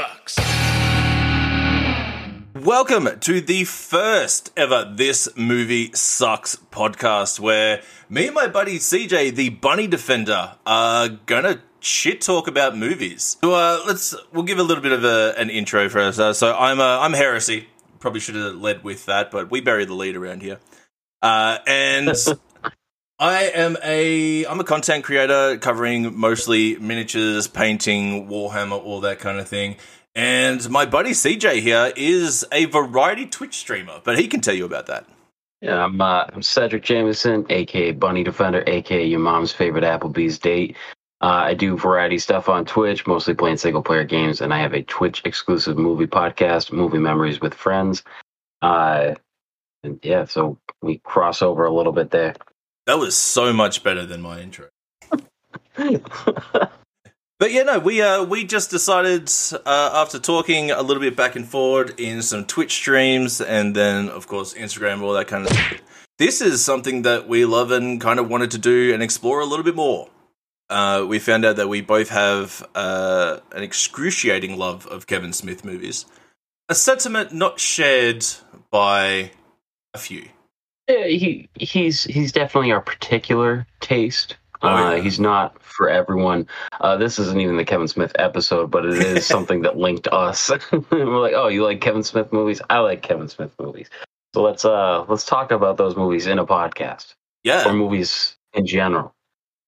sucks. Welcome to the first ever This Movie Sucks podcast, where me and my buddy CJ, the bunny defender, are gonna shit talk about movies. So uh, let's we'll give a little bit of a, an intro for us. Uh, so I'm uh, I'm Heresy. Probably should have led with that, but we bury the lead around here. Uh, and I am a I'm a content creator covering mostly miniatures, painting, Warhammer, all that kind of thing. And my buddy CJ here is a variety Twitch streamer, but he can tell you about that. Yeah, I'm uh, I'm Cedric Jameson, aka Bunny Defender, aka your mom's favorite Applebee's date. Uh, I do variety stuff on Twitch, mostly playing single player games, and I have a Twitch exclusive movie podcast, Movie Memories with Friends. Uh, and yeah, so we cross over a little bit there. That was so much better than my intro. But yeah, no, we uh we just decided uh, after talking a little bit back and forward in some Twitch streams and then of course Instagram, all that kind of stuff. This is something that we love and kind of wanted to do and explore a little bit more. Uh, we found out that we both have uh, an excruciating love of Kevin Smith movies, a sentiment not shared by a few. Yeah, he he's he's definitely our particular taste. Oh, uh. He's not for everyone. Uh, this isn't even the Kevin Smith episode, but it is something that linked us. We're like, oh, you like Kevin Smith movies? I like Kevin Smith movies. So let's uh let's talk about those movies in a podcast Yeah, or movies in general.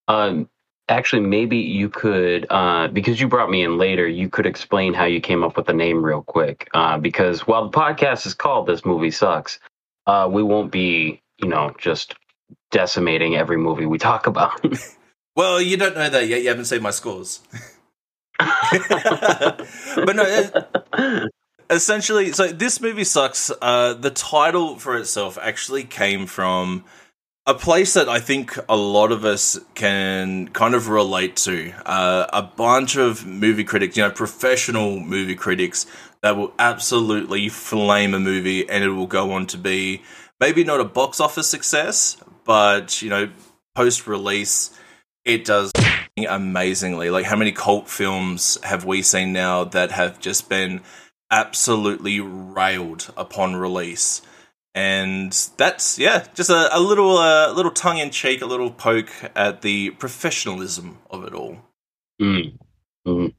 Um, actually, maybe you could uh because you brought me in later, you could explain how you came up with the name real quick. Uh, because while the podcast is called "This Movie Sucks," uh, we won't be you know just decimating every movie we talk about. Well, you don't know that yet. You haven't seen my scores. but no, essentially, so this movie sucks. Uh, the title for itself actually came from a place that I think a lot of us can kind of relate to. Uh, a bunch of movie critics, you know, professional movie critics that will absolutely flame a movie and it will go on to be maybe not a box office success, but, you know, post release, it does amazingly. Like, how many cult films have we seen now that have just been absolutely railed upon release? And that's yeah, just a, a little uh, little tongue in cheek, a little poke at the professionalism of it all. Mm. Mm.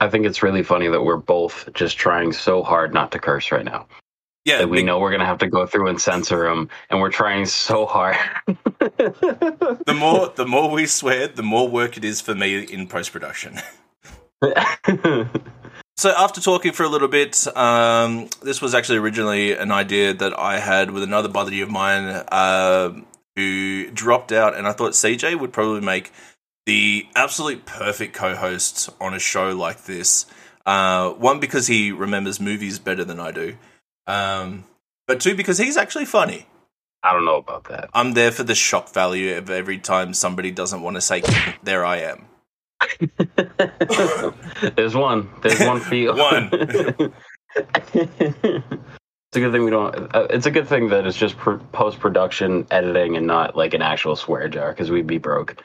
I think it's really funny that we're both just trying so hard not to curse right now. Yeah, that we big- know we're gonna have to go through and censor them, and we're trying so hard. the more the more we swear, the more work it is for me in post production. So after talking for a little bit, um, this was actually originally an idea that I had with another buddy of mine uh, who dropped out, and I thought CJ would probably make the absolute perfect co-host on a show like this. Uh, one because he remembers movies better than I do, um, but two because he's actually funny. I don't know about that. I'm there for the shock value of every time somebody doesn't want to say. There I am. There's one. There's one for you. One. it's a good thing we don't. Uh, it's a good thing that it's just pr- post production editing and not like an actual swear jar because we'd be broke.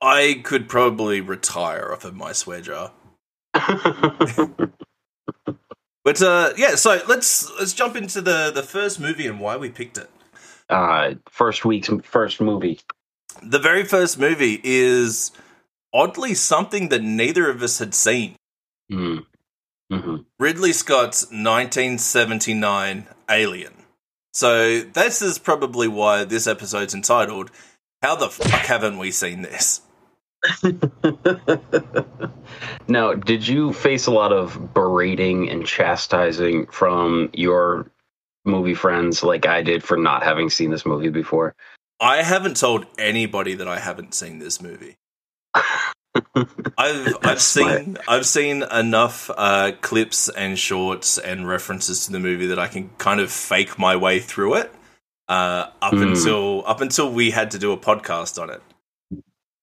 I could probably retire off of my swear jar. But uh, yeah, so let's let's jump into the the first movie and why we picked it. uh, first week's first movie. The very first movie is oddly something that neither of us had seen. Mm. hmm Ridley Scott's 1979 Alien. So this is probably why this episode's entitled "How the fuck haven't we seen this?" now, did you face a lot of berating and chastising from your movie friends like I did for not having seen this movie before? I haven't told anybody that I haven't seen this movie. I've I've smart. seen I've seen enough uh, clips and shorts and references to the movie that I can kind of fake my way through it. Uh, up Hmm. until up until we had to do a podcast on it,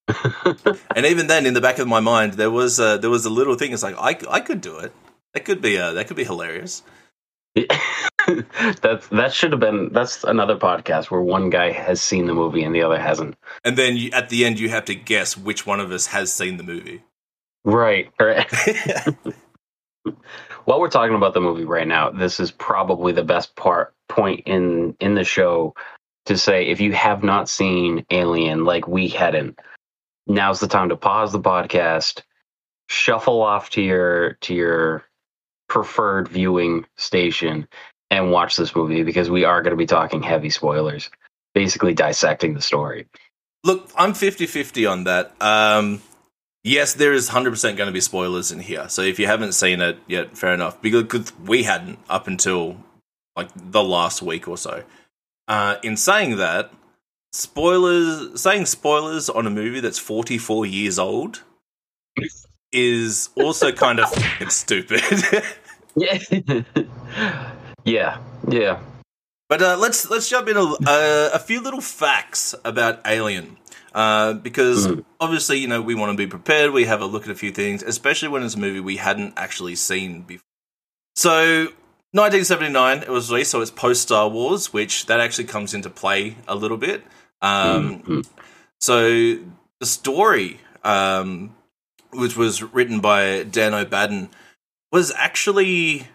and even then, in the back of my mind, there was uh, there was a little thing. It's like I, I could do it. That could be uh, that could be hilarious. that's that should have been that's another podcast where one guy has seen the movie and the other hasn't. And then you, at the end, you have to guess which one of us has seen the movie. Right. Right. While we're talking about the movie right now, this is probably the best part point in in the show to say if you have not seen Alien like we hadn't, now's the time to pause the podcast, shuffle off to your to your preferred viewing station and watch this movie because we are going to be talking heavy spoilers, basically dissecting the story. Look, I'm 50-50 on that. Um Yes, there is 100% going to be spoilers in here. So if you haven't seen it yet, fair enough. Because we hadn't up until like the last week or so. Uh, in saying that, spoilers, saying spoilers on a movie that's 44 years old is also kind of stupid. yeah. yeah. Yeah. But uh, let's let's jump in a, uh, a few little facts about Alien. Uh, because mm. obviously, you know, we want to be prepared. We have a look at a few things, especially when it's a movie we hadn't actually seen before. So, 1979, it was released, so it's post Star Wars, which that actually comes into play a little bit. Um, mm-hmm. So, the story, um, which was written by Dan O'Bannon, was actually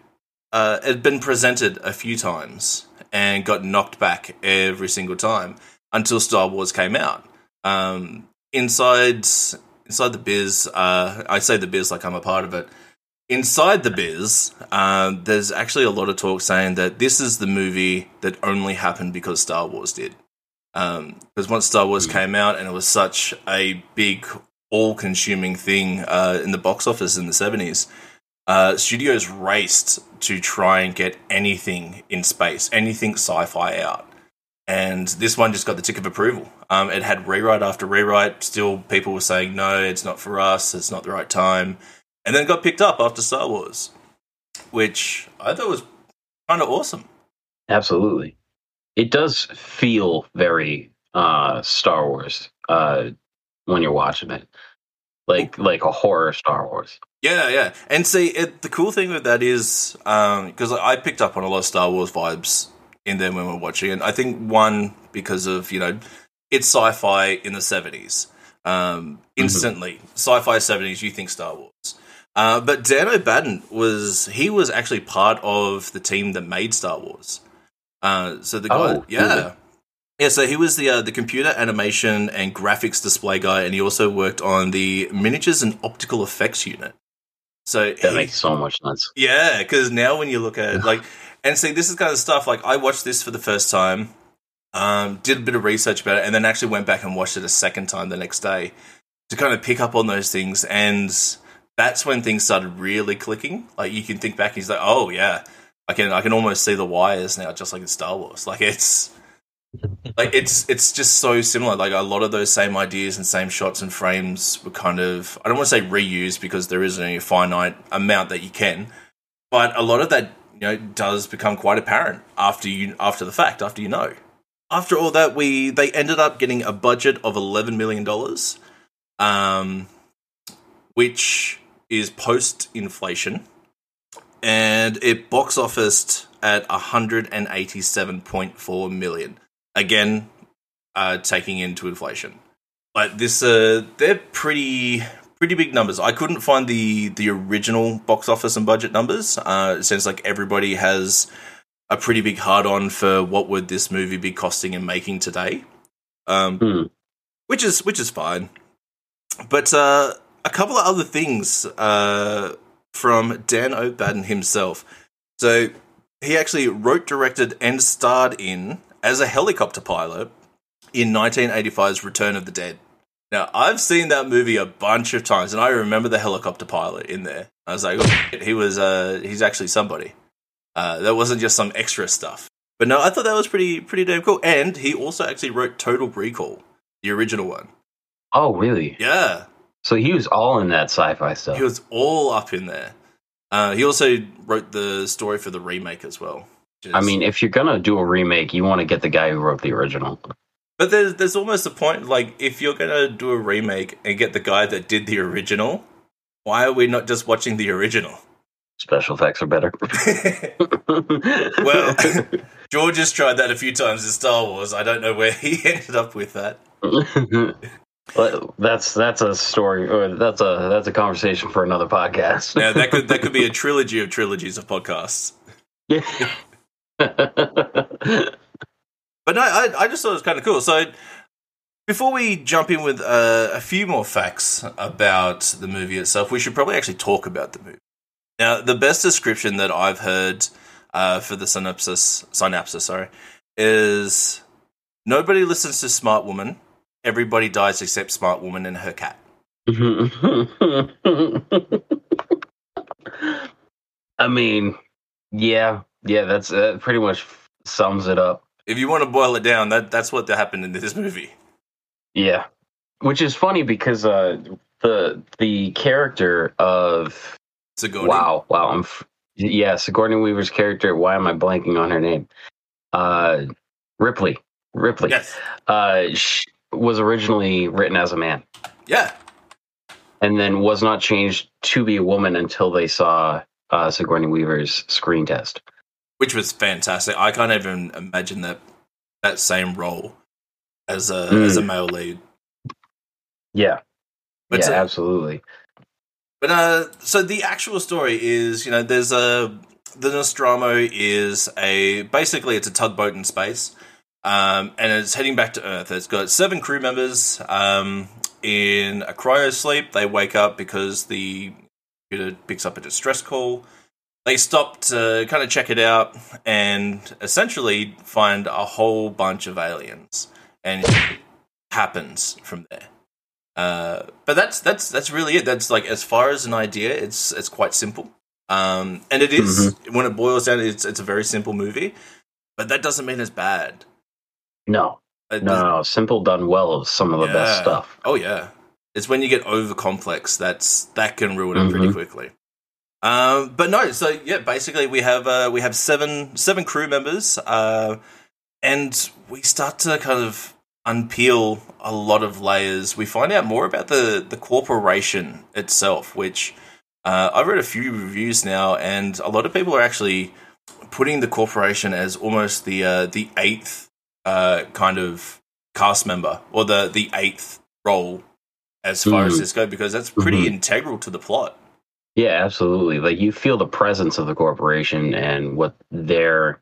uh, had been presented a few times and got knocked back every single time until Star Wars came out. Um, inside inside the biz, uh, I say the biz like I'm a part of it. Inside the biz, uh, there's actually a lot of talk saying that this is the movie that only happened because Star Wars did. Because um, once Star Wars mm. came out and it was such a big, all-consuming thing uh, in the box office in the '70s, uh, studios raced to try and get anything in space, anything sci-fi out and this one just got the tick of approval. Um, it had rewrite after rewrite. Still, people were saying no, it's not for us. It's not the right time, and then it got picked up after Star Wars, which I thought was kind of awesome. Absolutely, it does feel very uh, Star Wars uh, when you're watching it, like like a horror Star Wars. Yeah, yeah, and see, it, the cool thing with that is because um, I picked up on a lot of Star Wars vibes in there when we're watching and I think one because of you know it's sci-fi in the seventies. Um, mm-hmm. instantly, mm-hmm. sci-fi seventies. You think Star Wars, uh, but Dan O'Bannon was he was actually part of the team that made Star Wars. Uh, so the guy, oh, yeah. Really? Yeah, so he was the uh, the computer animation and graphics display guy, and he also worked on the miniatures and optical effects unit. So that he, makes so much sense. Yeah, because now when you look at like and see, this is kind of stuff like I watched this for the first time, um, did a bit of research about it, and then actually went back and watched it a second time the next day to kind of pick up on those things. And that's when things started really clicking. Like you can think back, and he's like, "Oh yeah, I can I can almost see the wires now, just like in Star Wars." Like it's like it's it's just so similar. Like a lot of those same ideas and same shots and frames were kind of I don't want to say reused because there isn't a finite amount that you can, but a lot of that you know does become quite apparent after you after the fact after you know after all that we they ended up getting a budget of 11 million dollars um which is post inflation and it box officed at 187.4 million again uh taking into inflation but this uh they're pretty pretty big numbers. I couldn't find the the original box office and budget numbers. Uh, it seems like everybody has a pretty big hard on for what would this movie be costing and making today, um, hmm. which is which is fine. But uh, a couple of other things uh, from Dan O'Bannon himself. So he actually wrote, directed, and starred in as a helicopter pilot in 1985's Return of the Dead. Now, I've seen that movie a bunch of times, and I remember the helicopter pilot in there. I was like, oh, he was, uh, he's actually somebody. Uh, that wasn't just some extra stuff. But no, I thought that was pretty, pretty damn cool. And he also actually wrote Total Recall, the original one. Oh, really? Yeah. So he was all in that sci-fi stuff. He was all up in there. Uh, he also wrote the story for the remake as well. Is... I mean, if you're gonna do a remake, you want to get the guy who wrote the original. But there's there's almost a point like if you're gonna do a remake and get the guy that did the original, why are we not just watching the original? Special effects are better. well, George has tried that a few times in Star Wars. I don't know where he ended up with that. That's that's a story, or that's a that's a conversation for another podcast. Yeah, that could that could be a trilogy of trilogies of podcasts. Yeah. But no, I, I just thought it was kind of cool. So before we jump in with uh, a few more facts about the movie itself, we should probably actually talk about the movie. Now, the best description that I've heard uh, for the synopsis, synopsis, sorry, is nobody listens to Smart Woman. Everybody dies except Smart Woman and her cat. I mean, yeah, yeah, that's that pretty much sums it up. If you want to boil it down, that that's what happened in this movie. Yeah, which is funny because uh, the the character of Sigourney. wow, wow, I'm f- yeah, Sigourney Weaver's character. Why am I blanking on her name? Uh, Ripley. Ripley. Yes. Uh, sh- was originally written as a man. Yeah. and then was not changed to be a woman until they saw uh, Sigourney Weaver's screen test. Which was fantastic. I can't even imagine that that same role as a Mm. as a male lead. Yeah, But yeah, so- absolutely. But uh, so the actual story is, you know, there's a the Nostromo is a basically it's a tugboat in space, um, and it's heading back to Earth. It's got seven crew members um, in a cryo sleep. They wake up because the computer picks up a distress call. They stop to kind of check it out and essentially find a whole bunch of aliens, and it happens from there. Uh, but that's that's that's really it. That's like as far as an idea, it's it's quite simple. Um, and it is- when it boils down, it's it's a very simple movie. But that doesn't mean it's bad. No, It no, no, simple done well is some of the best stuff. Oh yeah, it's when you get over complex that's that can ruin it pretty Mhm. quickly. Um, but no, so yeah, basically we have uh, we have seven seven crew members, uh, and we start to kind of unpeel a lot of layers. We find out more about the the corporation itself, which uh, I've read a few reviews now, and a lot of people are actually putting the corporation as almost the uh, the eighth uh, kind of cast member or the the eighth role as far as Mhm. this goes because that's pretty Mhm. integral to the plot. Yeah, absolutely. Like you feel the presence of the corporation and what their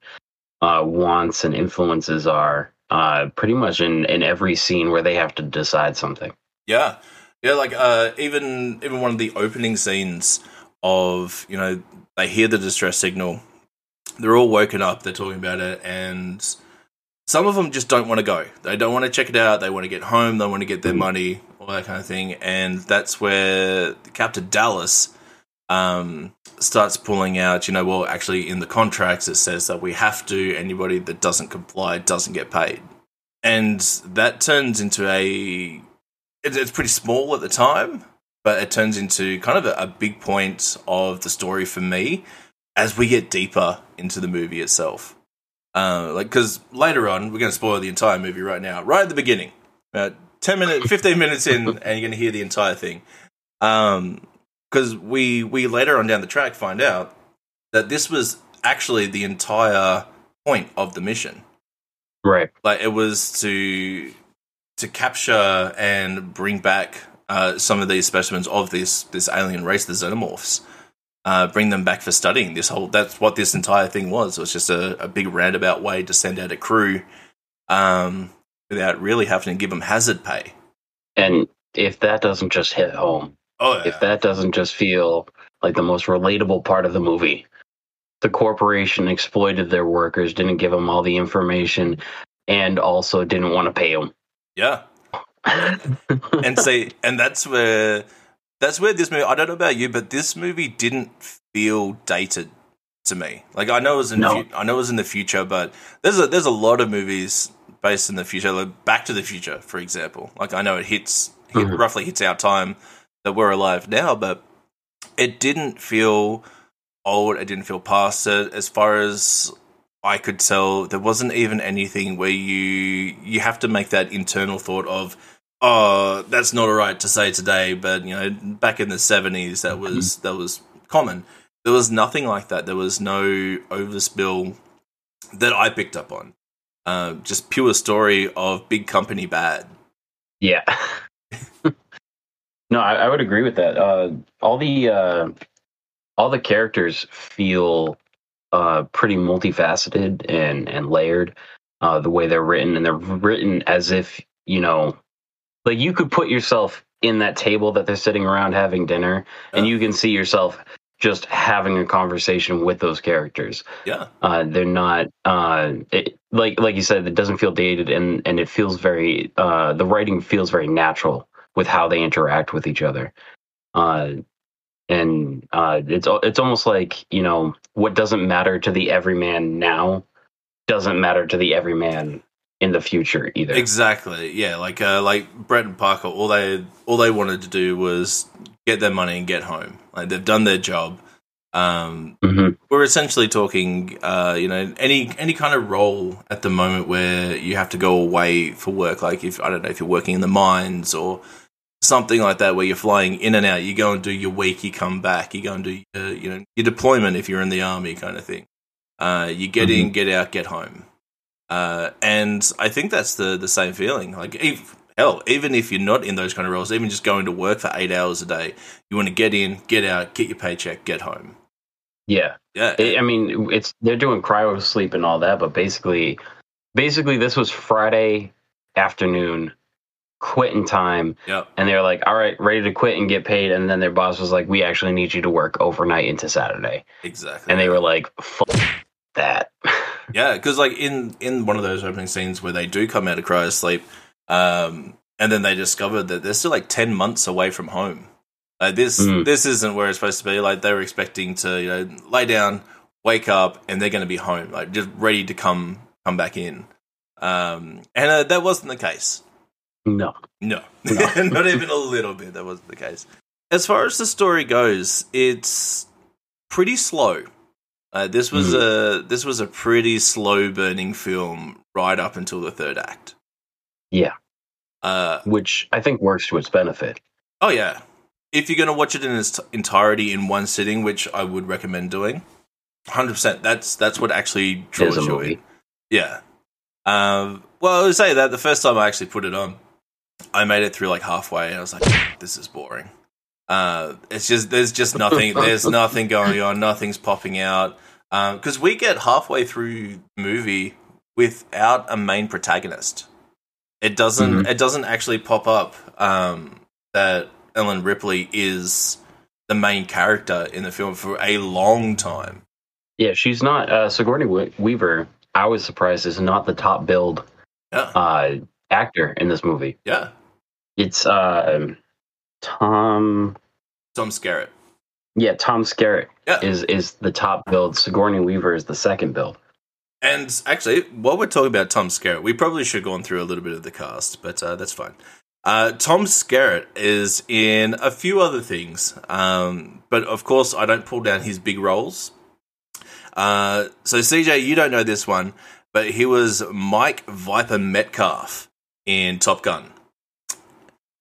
uh, wants and influences are. Uh, pretty much in in every scene where they have to decide something. Yeah, yeah. Like uh, even even one of the opening scenes of you know they hear the distress signal, they're all woken up, they're talking about it, and some of them just don't want to go. They don't want to check it out. They want to get home. They want to get their money, all that kind of thing. And that's where Captain Dallas um, starts pulling out. You know, well, actually, in the contracts it says that we have to. Anybody that doesn't comply doesn't get paid, and that turns into a. It, it's pretty small at the time, but it turns into kind of a, a big point of the story for me as we get deeper into the movie itself. Uh, like because later on we're going to spoil the entire movie right now, right at the beginning, about ten minutes, fifteen minutes in, and you're going to hear the entire thing. Um, because we we later on down the track find out that this was actually the entire point of the mission. Right. Like it was to to capture and bring back uh, some of these specimens of this this alien race, the xenomorphs. Uh, bring them back for studying. This whole that's what this entire thing was. It was just a, a big roundabout way to send out a crew um, without really having to give them hazard pay. And if that doesn't just hit home, Oh, yeah. if that doesn't just feel like the most relatable part of the movie, the corporation exploited their workers, didn't give them all the information, and also didn't want to pay them. yeah. and say and that's where that's where this movie i don't know about you but this movie didn't feel dated to me like i know it was in No. the i know it was in the future but there's a there's a lot of movies based in the future like back to the future for example like i know it hits hit, Mhm. roughly hits our time that we're alive now but it didn't feel old it didn't feel past it as far as I could tell there wasn't even anything where you you have to make that internal thought of oh that's not alright to say today but you know back in the 70s that was that was common there was nothing like that there was no overspill that I picked up on uh, just pure story of big company bad Yeah. No, I, I would agree with that. Uh, all the uh, all the characters feel uh, pretty multifaceted and and layered. Uh, the way they're written, and they're written as if you know, like you could put yourself in that table that they're sitting around having dinner, and Yeah. you can see yourself just having a conversation with those characters. Yeah, Uh, they're not uh, it, like like you said. It doesn't feel dated, and and it feels very. Uh, the writing feels very natural with how they interact with each other. Uh, and uh, it's it's almost like you know what doesn't matter to the everyman now doesn't matter to the everyman in the future either. exactly. Yeah, like uh, like Brett and Parker, all they all they wanted to do was get their money and get home. Like they've done their job. Um, Mhm. we're essentially talking, uh, you know, any any kind of role at the moment where you have to go away for work. Like if I don't know if you're working in the mines or something like that, where you're flying in and out. You go and do your week, you come back. You go and do your, you know your deployment if you're in the army, kind of thing. Uh, you get in, get out, get home. Uh, and I think that's the the same feeling. Like if, hell, even if you're not in those kind of roles, even just going to work for eight hours a day, you want to get in, get out, get your paycheck, get home. Yeah, Yeah, I I mean it's they're doing cryo sleep and all that, but basically, basically this was Friday afternoon, quitting time, yeah. and they're like, "All right, ready to quit and get paid." And then their boss was like, "We actually need you to work overnight into Saturday," Exactly. and they were like, "Fuck that." Yeah, because like in in one of those opening scenes where they do come out of cryo sleep, um, and then they discover that they're still like ten months away from home. Like this, Mm. this isn't where it's supposed to be. Like they were expecting to, you know, lay down, wake up, and they're going to be home, like just ready to come come back in. Um, and uh, that wasn't the case. no. No, No. not even a little bit. That wasn't the case. As far as the story goes, it's pretty slow. Uh, this was a this was a pretty slow burning film right up until the third act. Yeah. Uh, Which I think works to its benefit. oh yeah. If you're going to watch it in its entirety in one sitting, which I would recommend doing, hundred percent. That's that's what actually draws you movie. in. Yeah. Um, well, I would say that the first time I actually put it on, I made it through like halfway, and I was like, "This is boring." Uh, it's just there's just nothing. there's nothing going on. Nothing's popping out. Because we get halfway through the movie without a main protagonist. It doesn't. Mhm. It doesn't actually pop up um, that Ellen Ripley is the main character in the film for a long time. Yeah, she's not. Uh, Sigourney We- Weaver, I was surprised, is not the top billed Yeah. uh, actor in this movie. Yeah. It's uh, Tom. Tom Skerritt. Yeah, Tom Skerritt Yeah. is is the top build. Sigourney Weaver is the second build. And actually, while we're talking about Tom Skerritt, we probably should go on through a little bit of the cast, but uh, that's fine. Uh, Tom Skerritt is in a few other things, um, but of course, I don't pull down his big roles. Uh, so, CJ, you don't know this one, but he was Mike Viper Metcalf in Top Gun.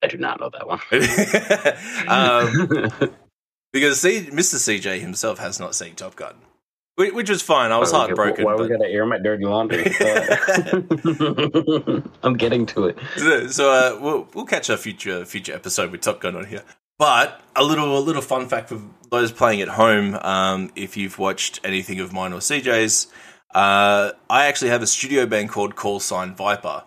I do not know that one. um, because C- Mr. CJ himself has not seen Top Gun, which, which was fine. I was Okay, heartbroken. Why but- we gotta air my dirty laundry? I'm getting to it. so so, uh, we'll we'll catch a future future episode with Top Gun on here. But a little a little fun fact for those playing at home, um, if you've watched anything of mine or CJ's, uh, I actually have a studio band called Call Sign Viper,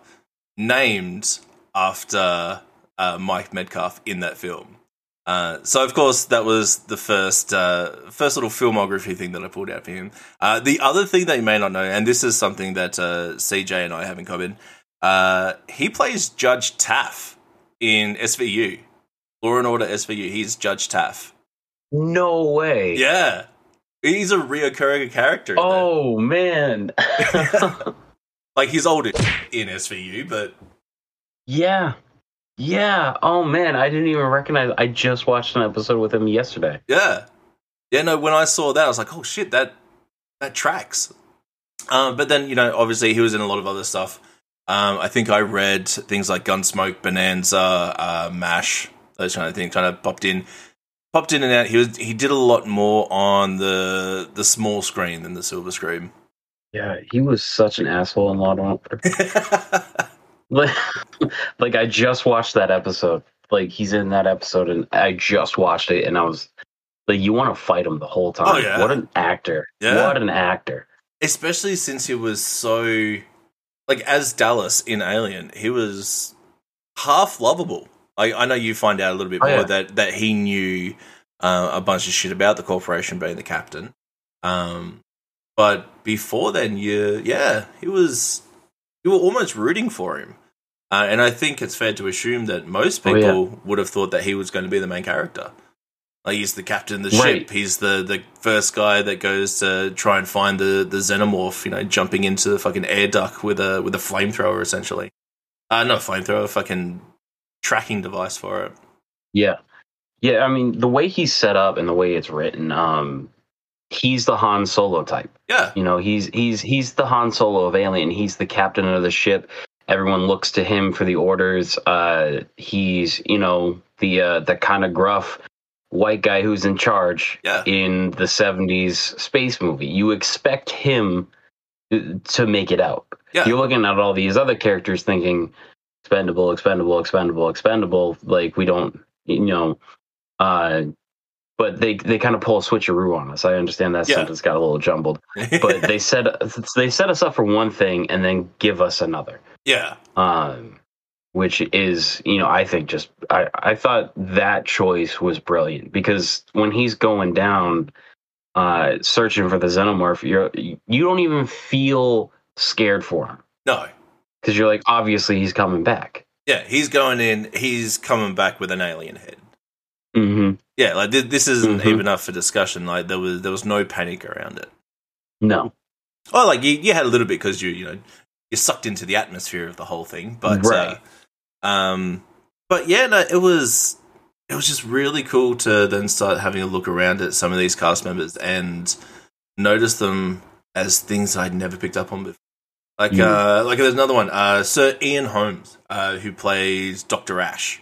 named after uh, Mike Metcalf in that film. Uh, so of course that was the first uh, first little filmography thing that I pulled out for him. Uh, the other thing that you may not know, and this is something that uh, CJ and I have in common, uh, he plays Judge Taff in SVU, Law and Order SVU. He's Judge Taff. No way. Yeah, he's a reoccurring character. Oh man. like he's older in SVU, but yeah. Yeah. Oh man, I didn't even recognize. I just watched an episode with him yesterday. Yeah, yeah. No, when I saw that, I was like, "Oh shit, that that tracks." Um, but then you know, obviously, he was in a lot of other stuff. Um, I think I read things like Gunsmoke, Bonanza, uh, Mash, those kind of things. Kind of popped in, popped in and out. He was he did a lot more on the the small screen than the silver screen. Yeah, he was such an asshole in Law and Order. Like, like I just watched that episode. like he's in that episode, and I just watched it, and I was like, you want to fight him the whole time. Oh, yeah. What an actor! Yeah. What an actor! especially since he was so like as Dallas in Alien, he was half lovable. Like I know you find out a little bit Oh, more yeah. that that he knew uh, a bunch of shit about the corporation being the captain. Um, but before then, you yeah, he was you were almost rooting for him. Uh, and I think it's fair to assume that most Oh, people yeah. would have thought that he was going to be the main character. Like he's the captain of the Right. ship. He's the, the first guy that goes to try and find the, the xenomorph. You know, jumping into the fucking air duct with a with a flamethrower, essentially. Uh, not a flamethrower, a fucking tracking device for it. Yeah, yeah. I mean, the way he's set up and the way it's written, um, he's the Han Solo type. Yeah, You know, he's he's he's the Han Solo of Alien. He's the captain of the ship. Everyone looks to him for the orders. Uh, he's you know the uh, the kind of gruff white guy who's in charge yeah, in the '70s space movie. You expect him to make it out. yeah. You're looking at all these other characters thinking expendable, expendable, expendable, expendable. Like we don't, you know, uh, but they they kind of pull a switcheroo on us. I understand that Yeah. sentence got a little jumbled, but they said they set us up for one thing and then give us another, yeah, um, which is you know I think just I I thought that choice was brilliant because when he's going down, uh, searching for the xenomorph, you're you don't even feel scared for him no, because you're like obviously he's coming back. yeah. He's going in. He's coming back with an alien head. Mm-hmm. Yeah, like th- this isn't Mhm. even up for discussion. Like there was there was no panic around it. No, Oh, like you, you had a little bit because you you know you're sucked into the atmosphere of the whole thing, but Right. uh, um, but yeah, no, it was it was just really cool to then start having a look around at some of these cast members and notice them as things I'd never picked up on before. Like Mhm. uh, like there's another one, uh, Sir Ian Holmes, uh, who plays Doctor Ash.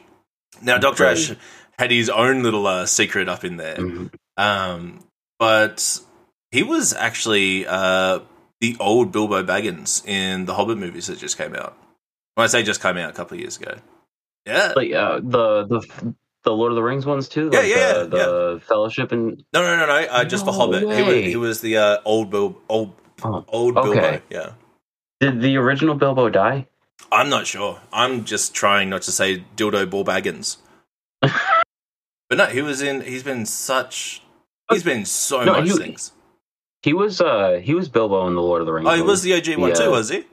Now, Doctor Right. Ash had his own little uh, secret up in there. Mhm. Um, but he was actually uh, the old Bilbo Baggins in the Hobbit movies that just came out. When I say just came out a couple of years ago. Yeah. like uh, the the the Lord of the Rings ones too. Yeah, like yeah, the, the Fellowship and No, no, no, no. Uh, just the Hobbit. He was, he was the uh, old Bil- old Oh, old Bilbo. okay. Yeah. did the original Bilbo die? I'm not sure. I'm just trying not to say dildo ball baggins. but no, he was in. He's been such. He's been so No, much he- things. He was uh he was Bilbo in the Lord of the Rings. Oh, he was the OG one Yeah. too, was he?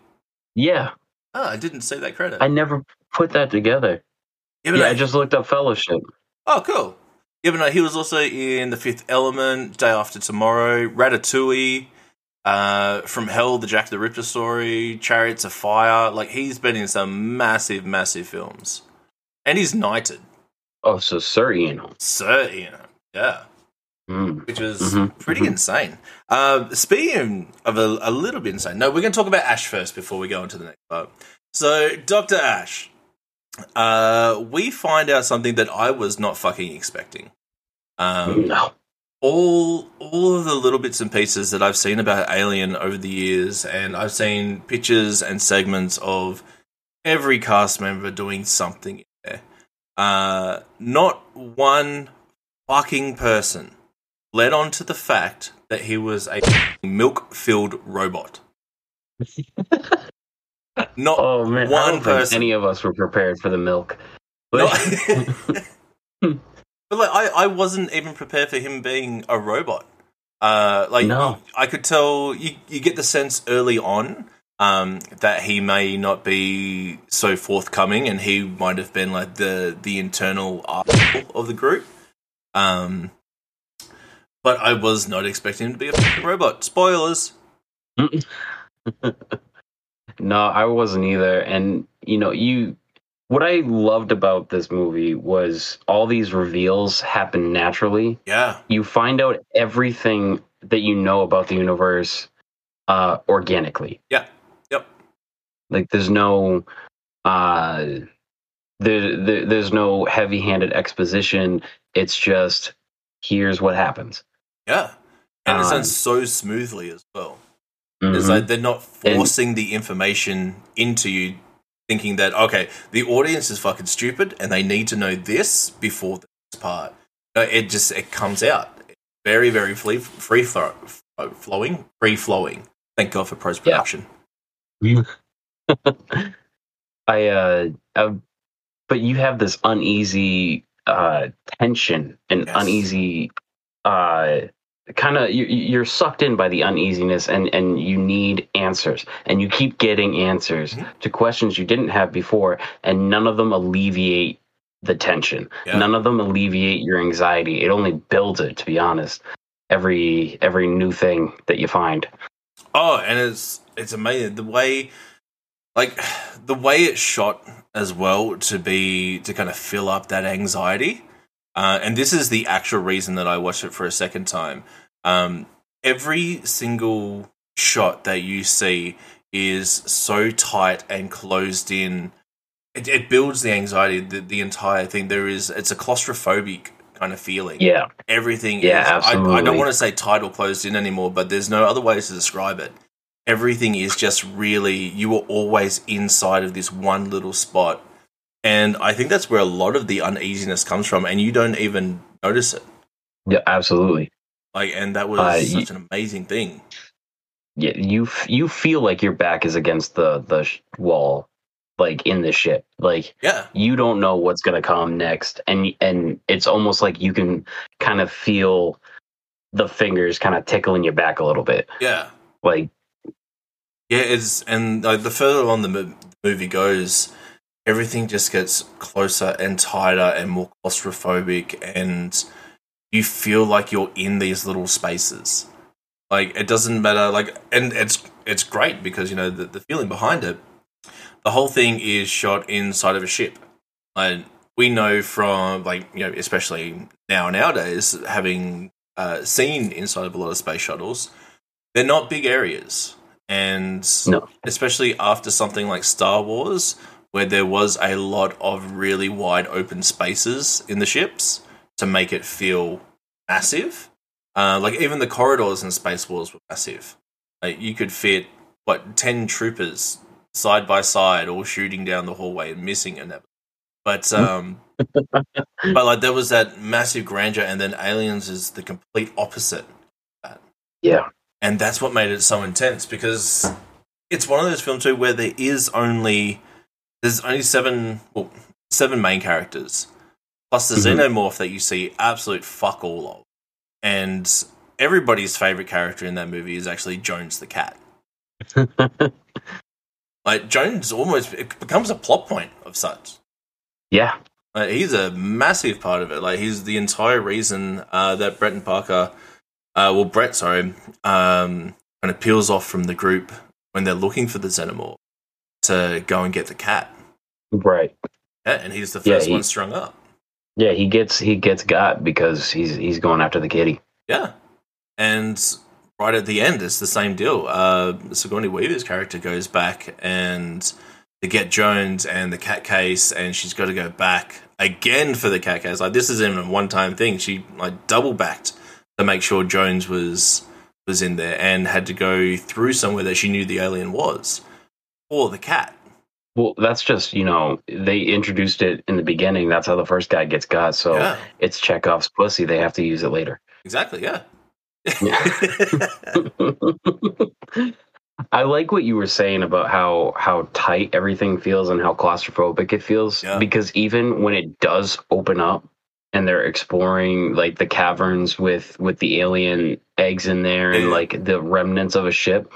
yeah. Oh, I didn't see that credit. I never put that together. yeah, but Yeah, no, I just looked up Fellowship. Oh, cool. Yeah, but no, he was also in The Fifth Element, Day After Tomorrow, Ratatouille, uh, From Hell, the Jack the Ripper story, Chariots of Fire. Like, he's been in some massive, massive films. And he's knighted. Oh, so Sir Ian. Sir Ian. Yeah. Mm. Which was Mhm, pretty mhm. insane. Uh, speaking of a, a little bit insane, no, we're going to talk about Ash first before we go into the next part. So, Dr. Ash, uh, we find out something that I was not fucking expecting. Um, no. all all of the little bits and pieces that I've seen about Alien over the years, and I've seen pictures and segments of every cast member doing something there. Uh, not one fucking person led on to the fact that he was a milk filled robot. Not Oh man, I one don't person. think any of us were prepared for the milk. But No. but like I, I wasn't even prepared for him being a robot. Uh, like No. I could tell you, you get the sense early on um, that he may not be so forthcoming, and he might have been like the the internal asshole of the group. Um, but I was not expecting him to be a robot. Spoilers. no, I wasn't either. And you know, you what I loved about this movie was all these reveals happen naturally. Yeah, You find out everything that you know about the universe uh organically. yeah, yep. Like there's no uh there, there there's no heavy-handed exposition. It's just here's what happens. Yeah, and it's Um, done so smoothly as well. It's Mhm. like they're not And- forcing the information into you thinking that okay, the audience is fucking stupid and they need to know this before this part. No, it just it comes out very very free free throw, flowing, free flowing. Thank God for post production. Yeah. I uh, uh, but you have this uneasy uh tension and yes. uneasy uh kind of you, you're sucked in by the uneasiness and and you need answers. And you keep getting answers mm-hmm. to questions you didn't have before and none of them alleviate the tension. Yeah. none of them alleviate your anxiety. It only builds it to be honest every every new thing that you find. Oh and it's it's amazing. The way like the way it's shot as well to be to kind of fill up that anxiety uh, and this is the actual reason that I watched it for a second time. Um, every single shot that you see is so tight and closed in. It, it builds the anxiety. The, the, entire thing. There is. It's a claustrophobic kind of feeling. Yeah. Everything. Yeah. Is, absolutely. I, I don't want to say tight or closed in anymore, but there's no other ways to describe it. Everything is just really. You are always inside of this one little spot and I think that's where a lot of the uneasiness comes from, and you don't even notice it. Yeah, absolutely. Like, and that was uh, such an amazing thing. Yeah, you you feel like your back is against the the wall, like in the ship. Like, yeah, you don't know what's gonna come next, and and it's almost like you can kind of feel the fingers kind of tickling your back a little bit. Yeah, like yeah, it's and like the further on the movie goes, everything just gets closer and tighter and more claustrophobic and you feel like you're in these little spaces. Like it doesn't matter like and it's it's great because you know the, the feeling behind it. The whole thing is shot inside of a ship. And we know from like you know especially now nowadays having uh, seen inside of a lot of space shuttles they're not big areas. And no. especially after something like star wars where there was a lot of really wide open spaces in the ships to make it feel massive. Uh, like even the corridors in Space Wars were massive. Like you could fit what ten troopers side by side, all shooting down the hallway and missing an But um, but like there was that massive grandeur, and then Aliens is the complete opposite. Yeah, and that's what made it so intense because it's one of those films too where there is only there's only seven well, seven main characters. Plus the mm-hmm. xenomorph that you see absolute fuck all of. And everybody's favorite character in that movie is actually jones the cat. Like jones almost it becomes a plot point of such. Yeah. Like, he's a massive part of it. Like he's the entire reason uh, that brett and parker uh, well brett sorry um, kind of peels off from the group when they're looking for the xenomorph to go and get the cat. Right. Yeah, and he's the first yeah, he, one strung up. Yeah, he gets he gets got because he's he's going after the kitty. Yeah, and right at the end, it's the same deal. Uh, Sigourney Weaver's character goes back and to get Jones and the cat case, and she's got to go back again for the cat case. Like this isn't a one time thing. She like double backed to make sure Jones was was in there and had to go through somewhere that she knew the alien was or the cat. Well, that's just you know they introduced it in the beginning. That's how the first guy gets got. So yeah. it's Chekhov's pussy. They have to use it later. Exactly. Yeah. I like what you were saying about how how tight everything feels and how claustrophobic it feels. Yeah. Because even when it does open up and they're exploring like the caverns with with the alien eggs in there and like the remnants of a ship,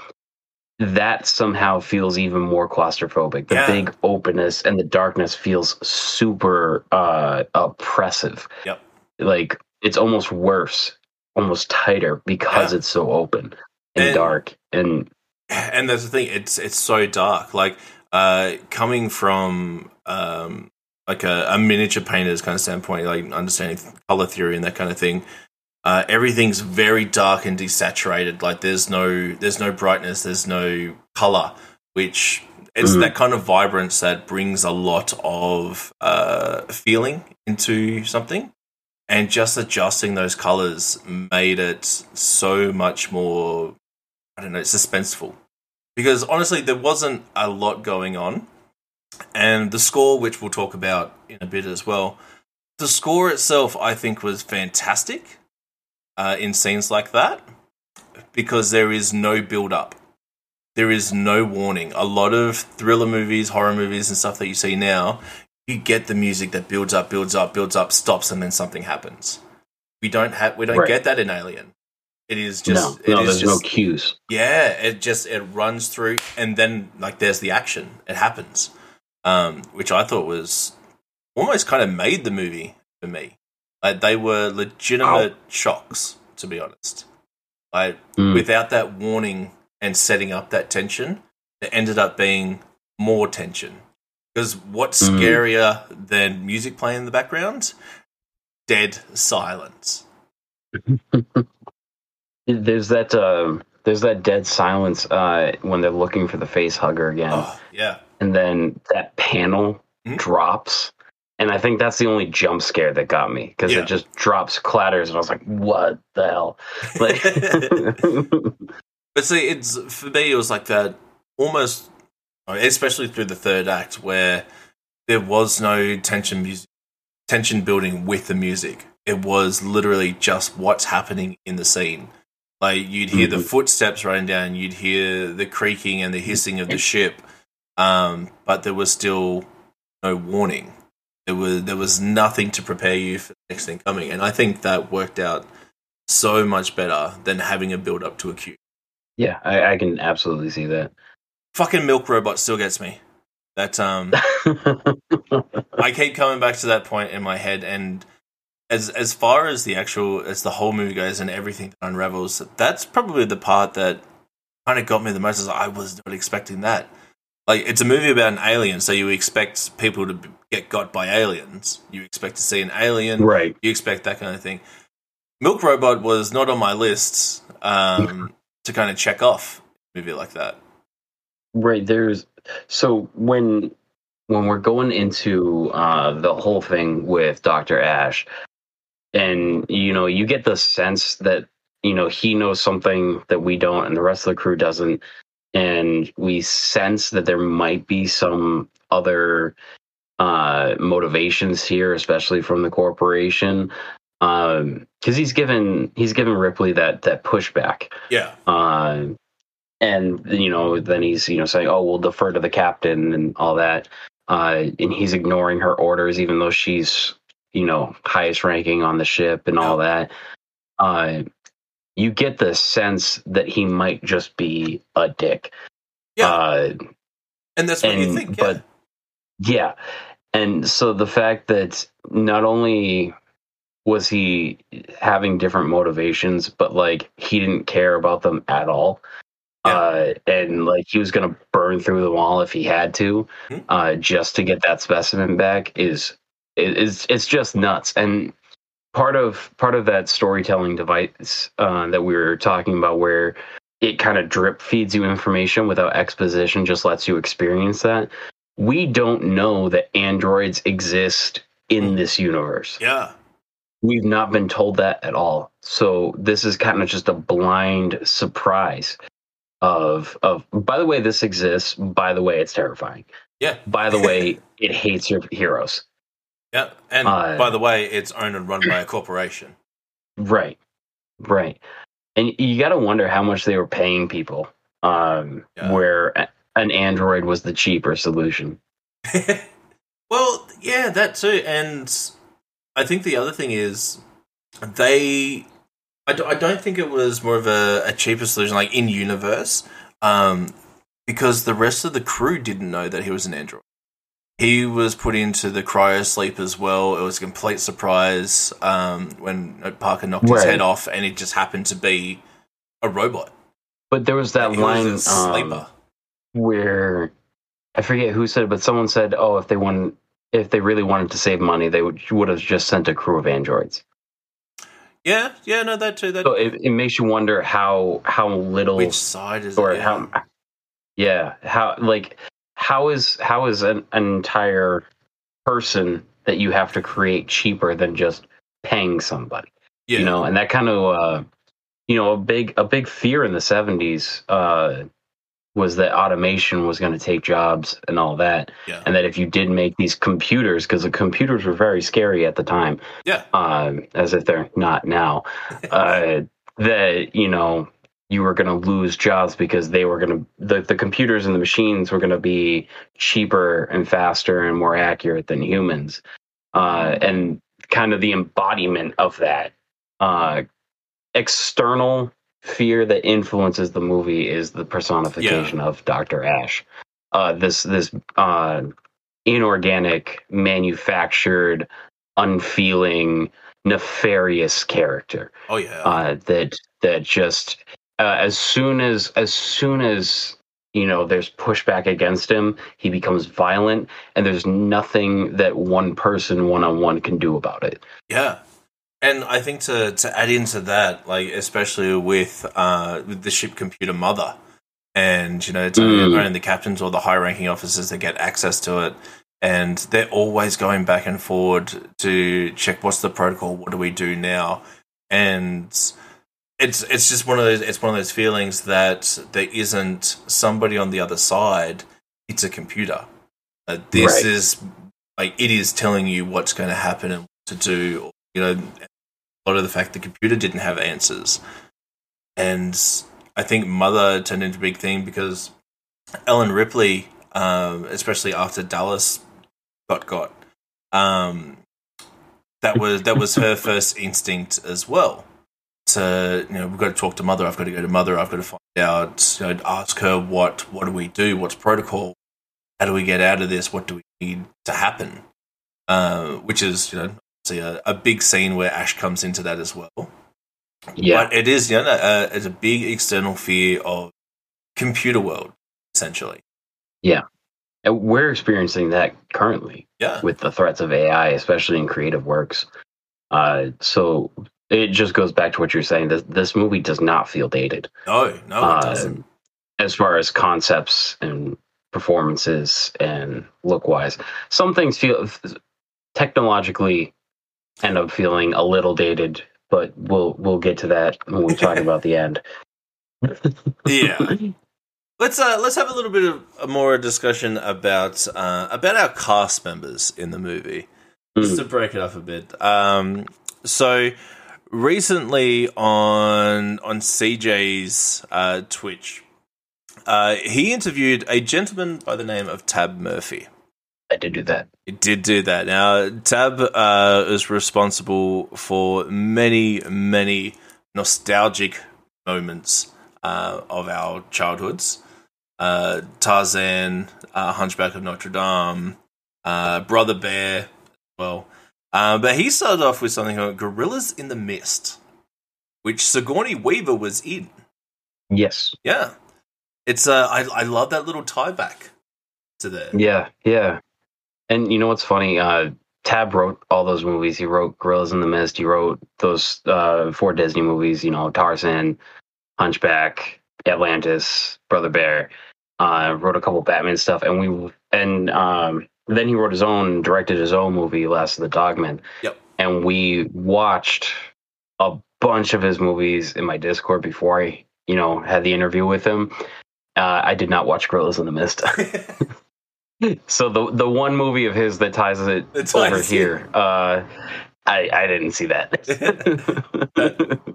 that somehow feels even more claustrophobic. The yeah. big openness and the darkness feels super uh, oppressive. Yep. Like it's almost worse, almost tighter because yeah. it's so open and, and, dark. And and that's the thing. It's it's so dark. Like uh, coming from um, like a, a miniature painter's kind of standpoint, like understanding color theory and that kind of thing. Uh, everything's very dark and desaturated. Like there's no there's no brightness, there's no color, which it's mm. that kind of vibrance that brings a lot of uh, feeling into something. And just adjusting those colors made it so much more, I don't know, suspenseful. Because honestly, there wasn't a lot going on. and the score, which we'll talk about in a bit as well. The score itself, I think, was fantastic uh, in scenes like that because there is no build up. There is no warning. A lot of thriller movies, horror movies, and stuff that you see now, you get the music that builds up, builds up, builds up, stops, and then something happens. We don't have, we don't Right. get that in Alien. It is just, no, it no, is there's just, no cues. yeah, it just it runs through, and then like there's the action. It happens, um, which I thought was almost kind of made the movie for me. Like they were legitimate shocks, to be honest. Like Mm. without that warning and setting up that tension, it ended up being more tension. Because what's Mm. scarier than music playing in the background? Dead silence. There's that. Uh, there's that dead silence uh, when they're looking for the face hugger again, Oh yeah, and then that panel Mhm. drops, and I think that's the only jump scare that got me because Yeah. it just drops, clatters, and I was like, "What the hell?" Like, But see, it's for me, it was like that almost, especially through the third act, where there was no tension music, tension building with the music. It was literally just what's happening in the scene. Like you'd hear the Mhm. footsteps running down, you'd hear the creaking and the hissing of the ship, um, but there was still no warning. There was there was nothing to prepare you for the next thing coming, and I think that worked out so much better than having a build up to a cue. yeah, I, I can absolutely see that. fucking milk robot still gets me. That um, I keep coming back to that point in my head, and as as far as the actual as the whole movie goes and everything that unravels, that's probably the part that kind of got me the most. Is I was not expecting that. Like it's a movie about an alien, so you expect people to get got by aliens. You expect to see an alien. right. You expect that kind of thing. Milk Robot was not on my list um, to kind of check off a movie like that. Right. There's so when when we're going into uh, the whole thing with Doctor Ash, and you know, you get the sense that you know he knows something that we don't, and the rest of the crew doesn't, and we sense that there might be some other uh, motivations here, especially from the corporation, because he's given he's given Ripley that that pushback. Yeah. Uh, and you know, then he's you know saying, "Oh, we'll defer to the captain" and all that. Uh, and he's ignoring her orders, even though she's you know highest ranking on the ship and all that. Uh, you get the sense that he might just be a dick. Yeah. Uh, And that's what you think. Yeah. but- yeah. And so the fact that not only was he having different motivations, but like he didn't care about them at all. Yeah. Uh, and like he was going to burn through them all if he had to, Hmm. uh, just to get that specimen back is is it's just nuts. And part of part of that storytelling device uh, that we were talking about, where it kind of drip feeds you information without exposition, just lets you experience that. We don't know that androids exist in this universe. yeah. We've not been told that at all. So this is kind of just a blind surprise of of by the way this exists, by the way it's terrifying. Yeah. By the way, it hates your heroes. Yeah. And Uh, by the way, it's owned and run by a corporation. Right. Right. And you got to wonder how much they were paying people um, Yeah. where an Android was the cheaper solution. well, yeah, that too. And I think the other thing is they. I, do, I don't think it was more of a, a cheaper solution, like in universe, um, because the rest of the crew didn't know that he was an android. He was put into the cryo sleep as well. It was a complete surprise um, when Parker knocked his head off, and it just happened to be a robot. But there was that He line was a um, sleeper. Where I forget who said, it, but someone said, "Oh, if they wanted, if they really wanted to save money, they would would have just sent a crew of androids." yeah, yeah, no, that too. That So it, it makes you wonder how how little which side is or it? how yeah how like how is how is an, an entire person that you have to create cheaper than just paying somebody yeah. you know and that kind of uh you know a big a big fear in the 70s uh was that automation was going to take jobs and all that, Yeah. and that if you did make these computers, because the computers were very scary at the time, Yeah. um, as if they're not now, uh, that you know you were going to lose jobs because they were going to the, the computers and the machines were going to be cheaper and faster and more accurate than humans uh, and kind of the embodiment of that uh, external fear that influences the movie is the personification of Dr. Ash. Uh, this this uh, inorganic, manufactured, unfeeling, nefarious character Oh yeah. uh, that that just uh, as soon as as soon as you know there's pushback against him, he becomes violent, and there's nothing that one person one on one can do about it. Yeah. And I think to, to add into that, like especially with uh with the ship computer mother, and you know it's only, Mm. only the captains or the high ranking officers that get access to it, and they're always going back and forward to check what's the protocol, what do we do now, and it's it's just one of those it's one of those feelings that there isn't somebody on the other side. It's a computer. Uh, this Right. is like it is telling you what's going to happen and what to do. You know, lot of the fact the computer didn't have answers, and I think Mother turned into a big thing because Ellen Ripley, um, especially after Dallas got got, um, that was that was her first instinct as well. To you know, we've got to talk to Mother. I've got to go to Mother. I've got to find out. You know, ask her what what do we do? What's protocol? How do we get out of this? What do we need to happen? Uh, which is you know obviously a, a big scene where Ash comes into that as well. Yeah, But it is, you know, uh, it's a big external fear of computer world, essentially. And we're experiencing that currently Yeah. with the threats of AI, especially in creative works. Uh, so it just goes back to what you're saying. This this movie does not feel dated. No, no, it uh, doesn't. as far as concepts and performances and look wise. Some things feel technologically end up feeling a little dated, but we'll we'll get to that when we talk about the end. Yeah. Let's uh, let's have a little bit of a more discussion about uh, about our cast members in the movie, just Mm. to break it up a bit. Um, so recently on on CJ's uh, Twitch, uh, he interviewed a gentleman by the name of Tab Murphy. I did do that. It did do that. Now, Tab uh, is responsible for many, many nostalgic moments uh, of our childhoods. Uh, Tarzan, uh, Hunchback of Notre Dame, uh, Brother Bear, well. Uh, but he started off with something called Gorillas in the Mist, which Sigourney Weaver was in. Yes. Yeah. It's uh, I, I love that little tie back to there. Yeah. Yeah. And you know what's funny? Uh, Tab wrote all those movies. He wrote Gorillas in the Mist. He wrote those uh, four Disney movies. You know, Tarzan, Hunchback, Atlantis, Brother Bear. Uh, wrote a couple Batman stuff, and we and um, then he wrote his own, directed his own movie, Last of the Dogmen. Yep. And we watched a bunch of his movies in my Discord before I, you know, had the interview with him. Uh, I did not watch Gorillas in the Mist. So the the one movie of his that ties it over here, uh, I I didn't see that.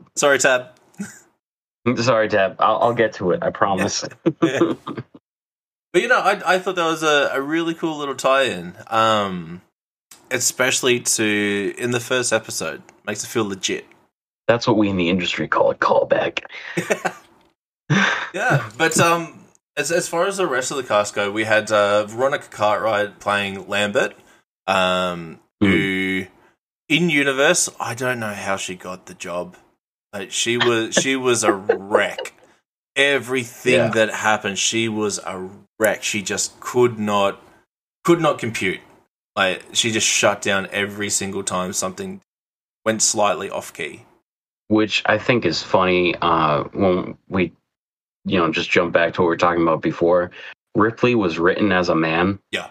Sorry, Tab. Sorry, Tab. I'll, I'll get to it. I promise. But you know, I I thought that was a, a really cool little tie-in. Um, especially to in the first episode, makes it feel legit. That's what we in the industry call a callback. Yeah, but um, as as far as the rest of the cast go, we had uh, Veronica Cartwright playing Lambert, um, who in universe I don't know how she got the job. Like she was she was a wreck. Everything Yeah. that happened, she was a wreck. She just could not could not compute. Like she just shut down every single time something went slightly off key. which I think is funny. Uh, when we, you know, just jump back to what we were talking about before. Ripley was written as a man. Yeah.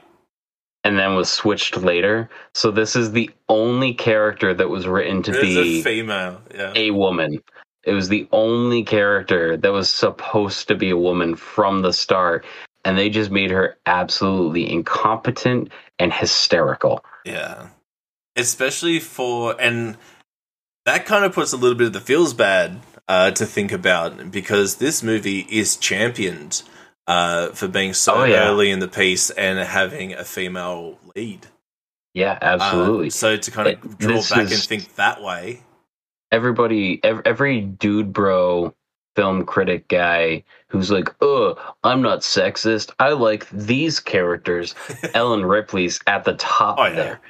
And then was switched later. So this is the only character that was written to There's be a female, yeah. a woman. It was the only character that was supposed to be a woman from the start, and they just made her absolutely incompetent and hysterical. Yeah. Especially for and that kind of puts a little bit of the feels bad uh, to think about because this movie is championed uh, for being so Oh, yeah. early in the piece and having a female lead. Yeah, Uh, absolutely. so to kind It- of draw this back and think that way, everybody ev- every dude bro film critic guy who's like oh i'm not sexist i like these characters ellen ripley's at the top Oh, yeah. there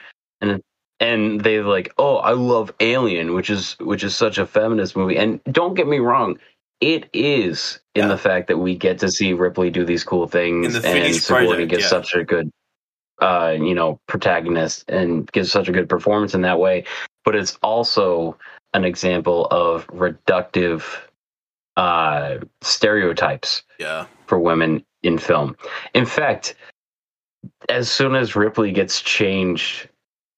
and and they like oh i love alien which is which is such a feminist movie and don't get me wrong it is in Yeah. the fact that we get to see ripley do these cool things the and sigourney gets yeah. such a good uh you know protagonist and gives such a good performance in that way but it's also an example of reductive uh, stereotypes yeah, for women in film. In fact, as soon as Ripley gets changed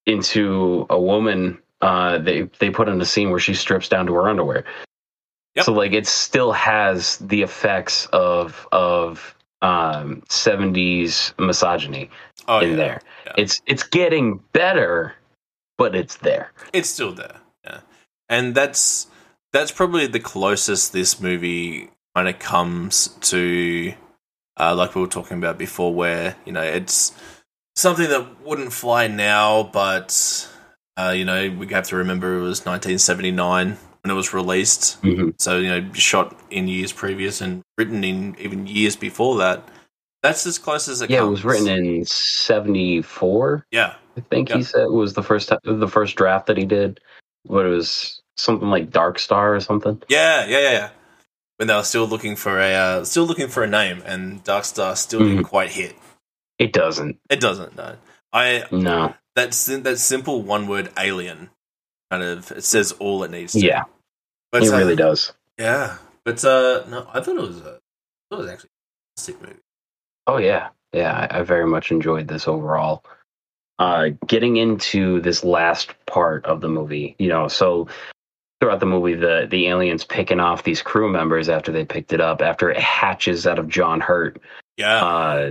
into a woman, uh, they they put in a scene where she strips down to her underwear. Yep. So like it still has the effects of of um, 70s misogyny oh in yeah. there. yeah. It's it's getting better, but it's there. it's still there. Yeah, and that's that's probably the closest this movie kind of comes to, uh, like we were talking about before, where you know it's something that wouldn't fly now, but uh, you know we have to remember it was 1979 when it was released. Mhm. So you know, shot in years previous and written in even years before that. That's as close as it can. Yeah, it was written in 74. Yeah, I think Yeah. he said it was the first the first draft that he did. What it was something like Dark Star or something. Yeah, yeah, yeah, yeah. When they were still looking for a uh, still looking for a name, and Dark Star still didn't quite hit. It doesn't. It doesn't. No, I No. that sim- that simple one word alien kind of it says all it needs. to. Yeah, but it uh, really does. Yeah, but uh, no, I thought it was a, it was actually a fantastic movie. Oh yeah, yeah. I, I very much enjoyed this overall. Uh, getting into this last part of the movie, you know, so throughout the movie, the the aliens picking off these crew members after they picked it up, after it hatches out of John Hurt, Yeah, uh,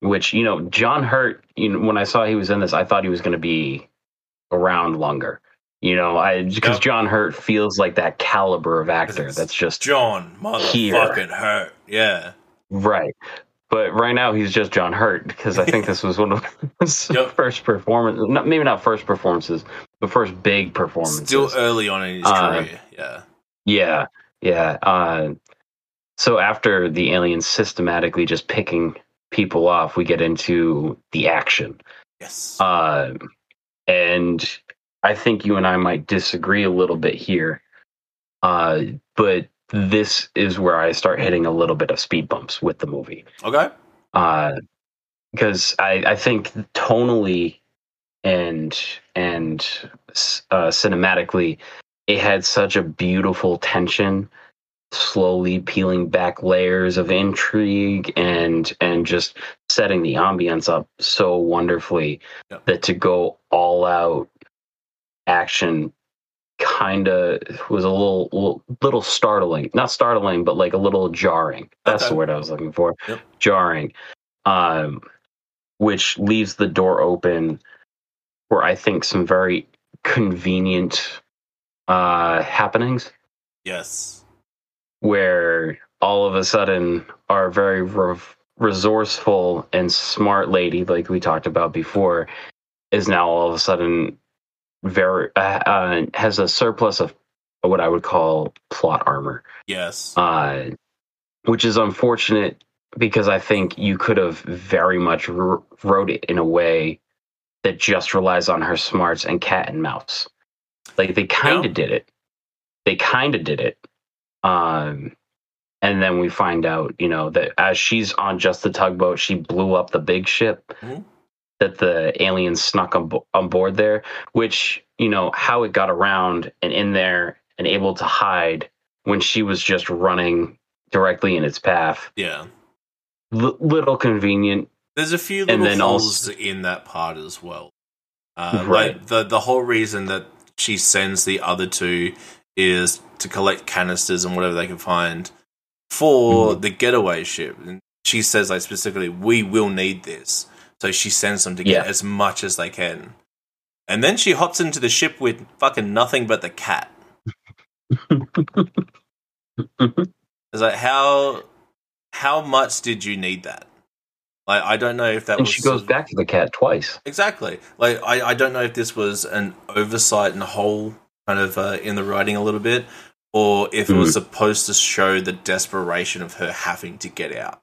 which you know John Hurt. You know, when I saw he was in this, I thought he was going to be around longer. You know, I because Yep. John Hurt feels like that caliber of actor. That's just John motherfucking hurt. Yeah, right. But right now he's just John Hurt because I think this was one of his Yep. first performances. Not maybe not first performances, but first big performances. still early on in his Uh, career. Yeah, Yeah, yeah. Uh, so after the aliens systematically just picking people off, we get into the action. yes, Uh, and I think you and I might disagree a little bit here. Uh, but this is where I start hitting a little bit of speed bumps with the movie. okay, Uh, because I, I think tonally and and uh, cinematically, it had such a beautiful tension, slowly peeling back layers of intrigue and and just setting the ambience up so wonderfully Yep. that to go all out action kind of was a little, little little startling not startling but like a little jarring that's Okay. the word i was looking for Yep. jarring um which leaves the door open for i think some very convenient uh happenings yes, where all of a sudden our very re- resourceful and smart lady like we talked about before is now all of a sudden very uh, uh, has a surplus of what i would call plot armor yes, uh, which is unfortunate because I think you could have very much r- wrote it in a way that just relies on her smarts and cat and mouse. Like they kind of Yeah. did it. They kind of did it. Um, and then we find out, you know, that as she's on just the tugboat, she blew up the big ship Mhm. that the aliens snuck on, bo- on board there, which, you know, how it got around and in there and able to hide when she was just running directly in its path. yeah. L- little convenient. There's a few And little then holes also- in that part as well. Uh, Right. Like the the whole reason that she sends the other two is to collect canisters and whatever they can find for Mhm. the getaway ship. And she says like specifically, we will need this. So she sends them to get Yeah. as much as they can. And then she hops into the ship with fucking nothing but the cat. It's like how how much did you need that? Like I don't know if that and was she goes back to the cat twice. Exactly. Like I, I don't know if this was an oversight and a hole kind of uh, in the writing a little bit, or if it was supposed to show the desperation of her having to get out.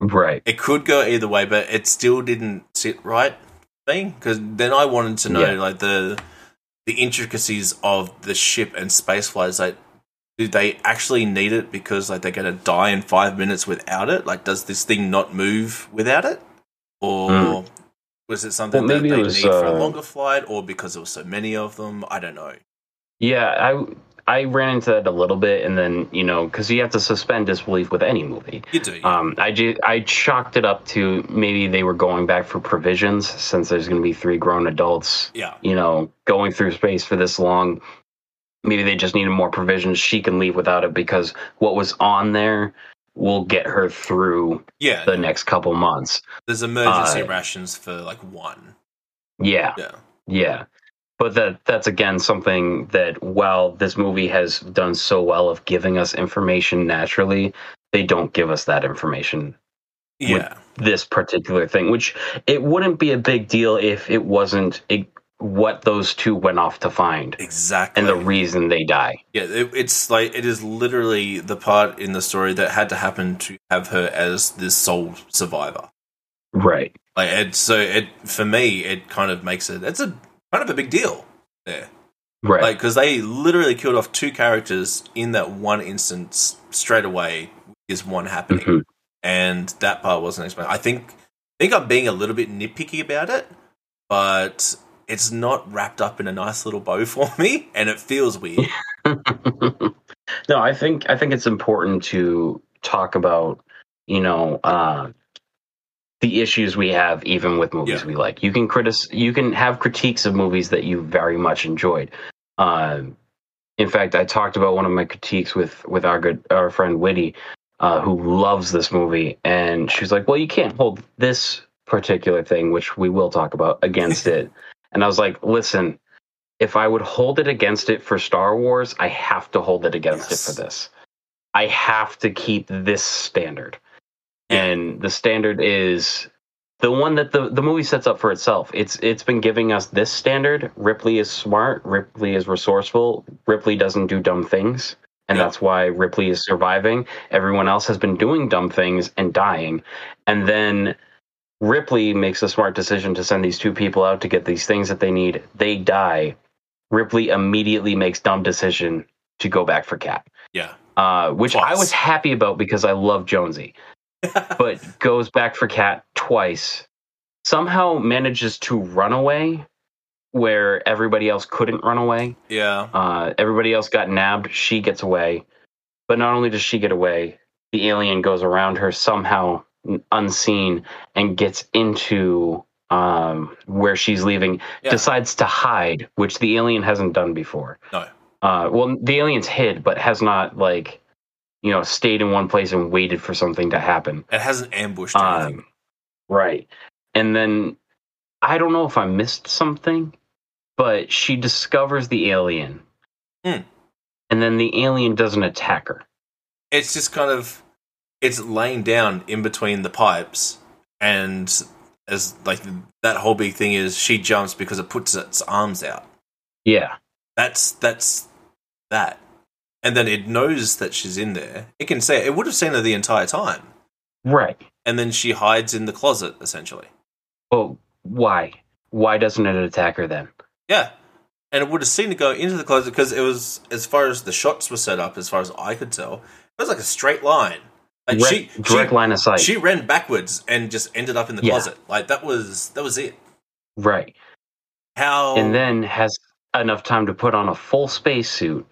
Right. It could go either way, but it still didn't sit right me because then I wanted to know Yeah. like the the intricacies of the ship and space flights. Like, do they actually need it because like they're going to die in five minutes without it? Like, does this thing not move without it, or Mm. was it something Well, that they was, need for a uh, longer flight, or because there were so many of them? I don't know. Yeah, I I ran into that a little bit, and then you know, because you have to suspend disbelief with any movie. You do, Um, I ju- I chalked it up to maybe they were going back for provisions since there's going to be three grown adults, yeah, you know, going through space for this long. Maybe they just needed more provisions. She can leave without it because what was on there will get her through yeah. the next couple months. There's emergency uh, rations for like one. Yeah, Yeah, Yeah. But that that's again something that while this movie has done so well of giving us information naturally, they don't give us that information. yeah, This particular thing, which it wouldn't be a big deal if it wasn't a, what those two went off to find exactly. and the reason they die. Yeah, it, it's like it is literally the part in the story that had to happen to have her as this sole survivor. Right. Like, it, so it for me, it kind of makes it. It's a kind of a big deal there, Right. like because they literally killed off two characters in that one instance straight away. Is one happening, Mhm. and that part wasn't explained. I think I think I'm being a little bit nitpicky about it, but it's not wrapped up in a nice little bow for me, and it feels weird. no, I think I think it's important to talk about, you know, uh, the issues we have even with movies Yeah. we like. You can critic you can have critiques of movies that you very much enjoyed. Um, in fact, I talked about one of my critiques with with our good our friend Witty, uh, who loves this movie, and she's like, "Well, you can't hold this particular thing, which we will talk about, against it." And I was like, "Listen, if I would hold it against it for Star Wars, I have to hold it against Yes. it for this. I have to keep this standard. Yeah. And the standard is the one that the, the movie sets up for itself. It's it's been giving us this standard. Ripley is smart, Ripley is resourceful, Ripley doesn't do dumb things. And Yeah. that's why Ripley is surviving. Everyone else has been doing dumb things and dying. And then Ripley makes a smart decision to send these two people out to get these things that they need. They die. Ripley immediately makes dumb decision to go back for Cat, Yeah, uh, which I was happy about because I love Jonesy, but goes back for Cat twice. Somehow manages to run away where everybody else couldn't run away. yeah, Uh, everybody else got nabbed. She gets away. But not only does she get away, the alien goes around her somehow unseen and gets into um, where she's leaving, yeah. decides to hide, which the alien hasn't done before. No. Uh, well, the alien's hid, but has not, like, you know, stayed in one place and waited for something to happen. It hasn't ambushed or anything. Um, right. And then I don't know if I missed something, but she discovers the alien. Hmm. And then the alien doesn't attack her. it's just kind of it's laying down in between the pipes and as like that whole big thing is she jumps because it puts its arms out Yeah. that's that's that and then it knows that she's in there it can say it would have seen her the entire time Right. and then she hides in the closet essentially Well, why? Why doesn't it attack her then? yeah and it would have seen it go into the closet because it was as far as the shots were set up as far as i could tell it was like a straight line like direct, she, direct she line of sight. she ran backwards and just ended up in the Yeah. closet. Like that was that was it. right. How And then has enough time to put on a full spacesuit,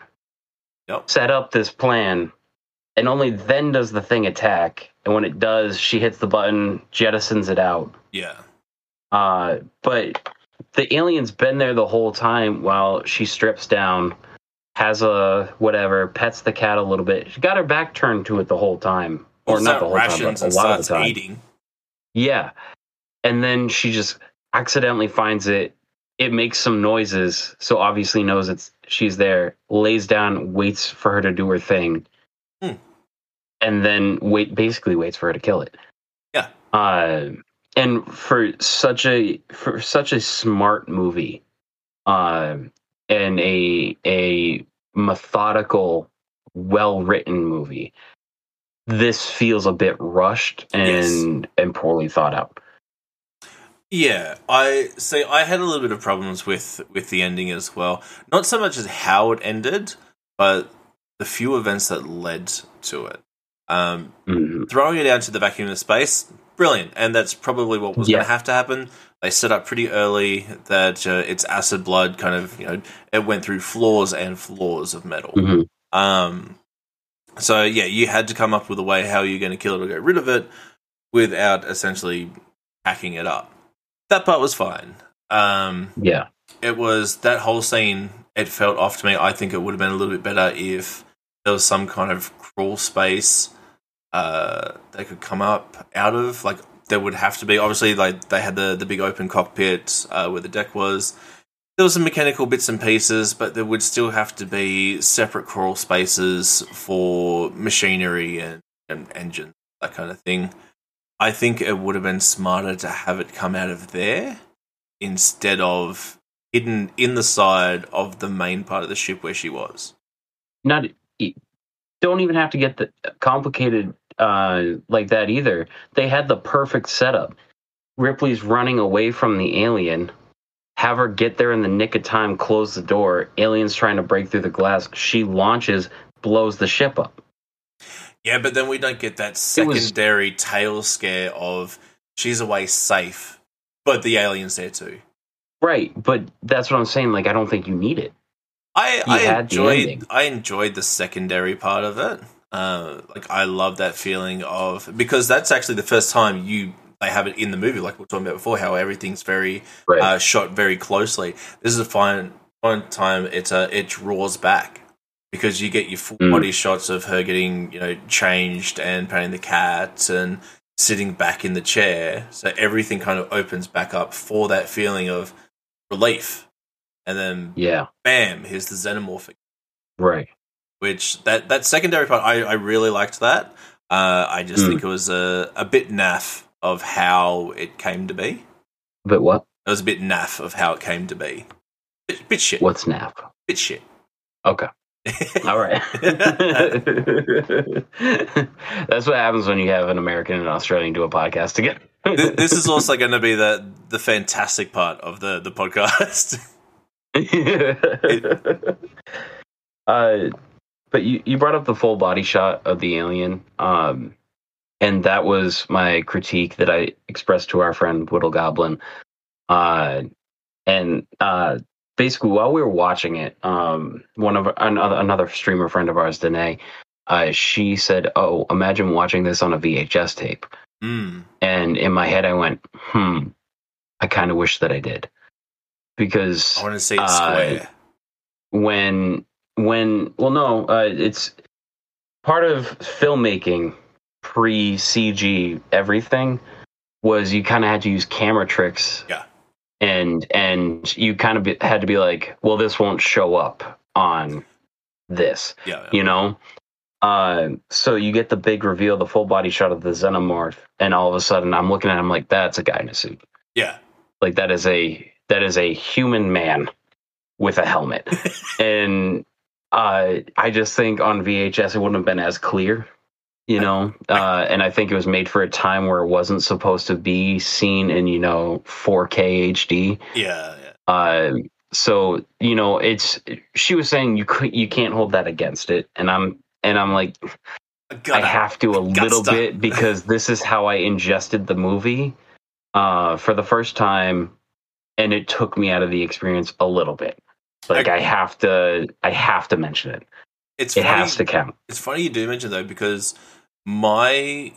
Yep. set up this plan, and only then does the thing attack. And when it does, she hits the button, jettisons it out. yeah, Uh, but the alien's been there the whole time while she strips down, has a whatever, pets the cat a little bit. She got her back turned to it the whole time, or not the whole time, but a lot of the time. eating. Yeah. And then she just accidentally finds it. It makes some noises, so obviously knows it's she's there. Lays down, waits for her to do her thing, Hmm. and then wait. Basically, waits for her to kill it. Yeah. Uh, and for such a for such a smart movie, uh, and a a methodical, well written movie, this feels a bit rushed and and poorly thought out. Yeah, I see. I had a little bit of problems with with the ending as well. Not so much as how it ended, but the few events that led to it. Um, Mhm. throwing it out to the vacuum of space, brilliant, and that's probably what was going to have to happen. They set up pretty early that uh, its acid blood kind of you know it went through floors and floors of metal. Mhm. Um, so yeah, you had to come up with a way how you're going to kill it or get rid of it without essentially hacking it up. That part was fine. Um, Yeah. it was that whole scene. It felt off to me. I think it would have been a little bit better if there was some kind of crawl space uh, they could come up out of. Like there would have to be. Obviously, like they had the the big open cockpit uh, where the deck was. There were some mechanical bits and pieces, but there would still have to be separate crawl spaces for machinery and, and engines, that kind of thing. I think it would have been smarter to have it come out of there instead of hidden in the side of the main part of the ship where she was. Not don't even have to get the complicated uh like that either. They had the perfect setup. Ripley's running away from the alien. Have her get there in the nick of time, close the door. Alien's trying to break through the glass. She launches, blows the ship up. Yeah, but then we don't get that It was- secondary tail scare of she's away safe, but the alien's there too. Right, but that's what I'm saying. Like, I don't think you need it. I, I enjoyed. I enjoyed the secondary part of it. Uh, like I love that feeling of because that's actually the first time you they have it in the movie, like we are talking about before, how everything's very Right. uh, shot very closely. This is a fine one time it's a it draws back because you get your full Mm. body shots of her getting you know changed and patting the cat and sitting back in the chair. So everything kind of opens back up for that feeling of relief, and then yeah. bam, here's the xenomorphic. Right. Which that that secondary part, I, I really liked that. Uh, I just Mm. think it was a, a bit naff of how it came to be. But what? It was a bit naff of how it came to be. Bit, bit shit. What's naff Bit shit. Okay. All right. That's what happens when you have an American and an Australian do a podcast together. Th- this is also going to be the the fantastic part of the the podcast. uh, but you, you brought up the full body shot of the alien. Um, and that was my critique that I expressed to our friend Whittle Goblin. Uh, and uh, basically, while we were watching it, um, one of another another streamer friend of ours, Danae, uh, she said, "Oh, imagine watching this on a VHS tape." mm. And in my head, I went, "Hmm, I kind of wish that I did," because I want to say Uh, square. when when well no uh, it's part of filmmaking pre cg everything was you kind of had to use camera tricks Yeah. And and you kind of had to be like well this won't show up on this yeah. you know uh so you get the big reveal the full body shot of the xenomorph and all of a sudden i'm looking at him like that's a guy in a suit Yeah. like that is a that is a human man with a helmet and uh i just think on vhs it wouldn't have been as clear you know uh and i think it was made for a time where it wasn't supposed to be seen in you know 4k hd Yeah. yeah. uh so you know it's she was saying you could you can't hold that against it and i'm and i'm like Gotta- I have to a little bit because this is how I ingested the movie uh, for the first time, and it took me out of the experience a little bit. Like I have to, I have to mention it. It's It funny. has to count. It's funny you do mention though because my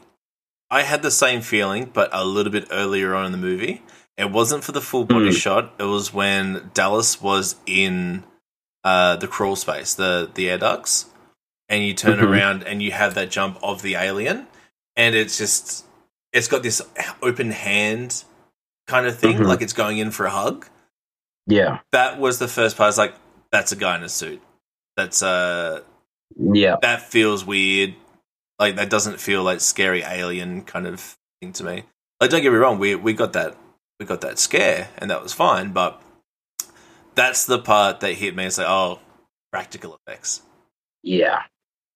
I had the same feeling, but a little bit earlier on in the movie. It wasn't for the full body Mm. shot. It was when Dallas was in uh, the crawl space, the the air ducts, and you turn Mhm. around and you have that jump of the alien, and it's just it's got this open hand kind of thing, Mhm. like it's going in for a hug. Yeah. That was the first part. I was like, that's a guy in a suit. That's uh Yeah. that feels weird. Like that doesn't feel like scary alien kind of thing to me. Like don't get me wrong, we we got that we got that scare and that was fine, but that's the part that hit me. It's like, oh, practical effects. Yeah.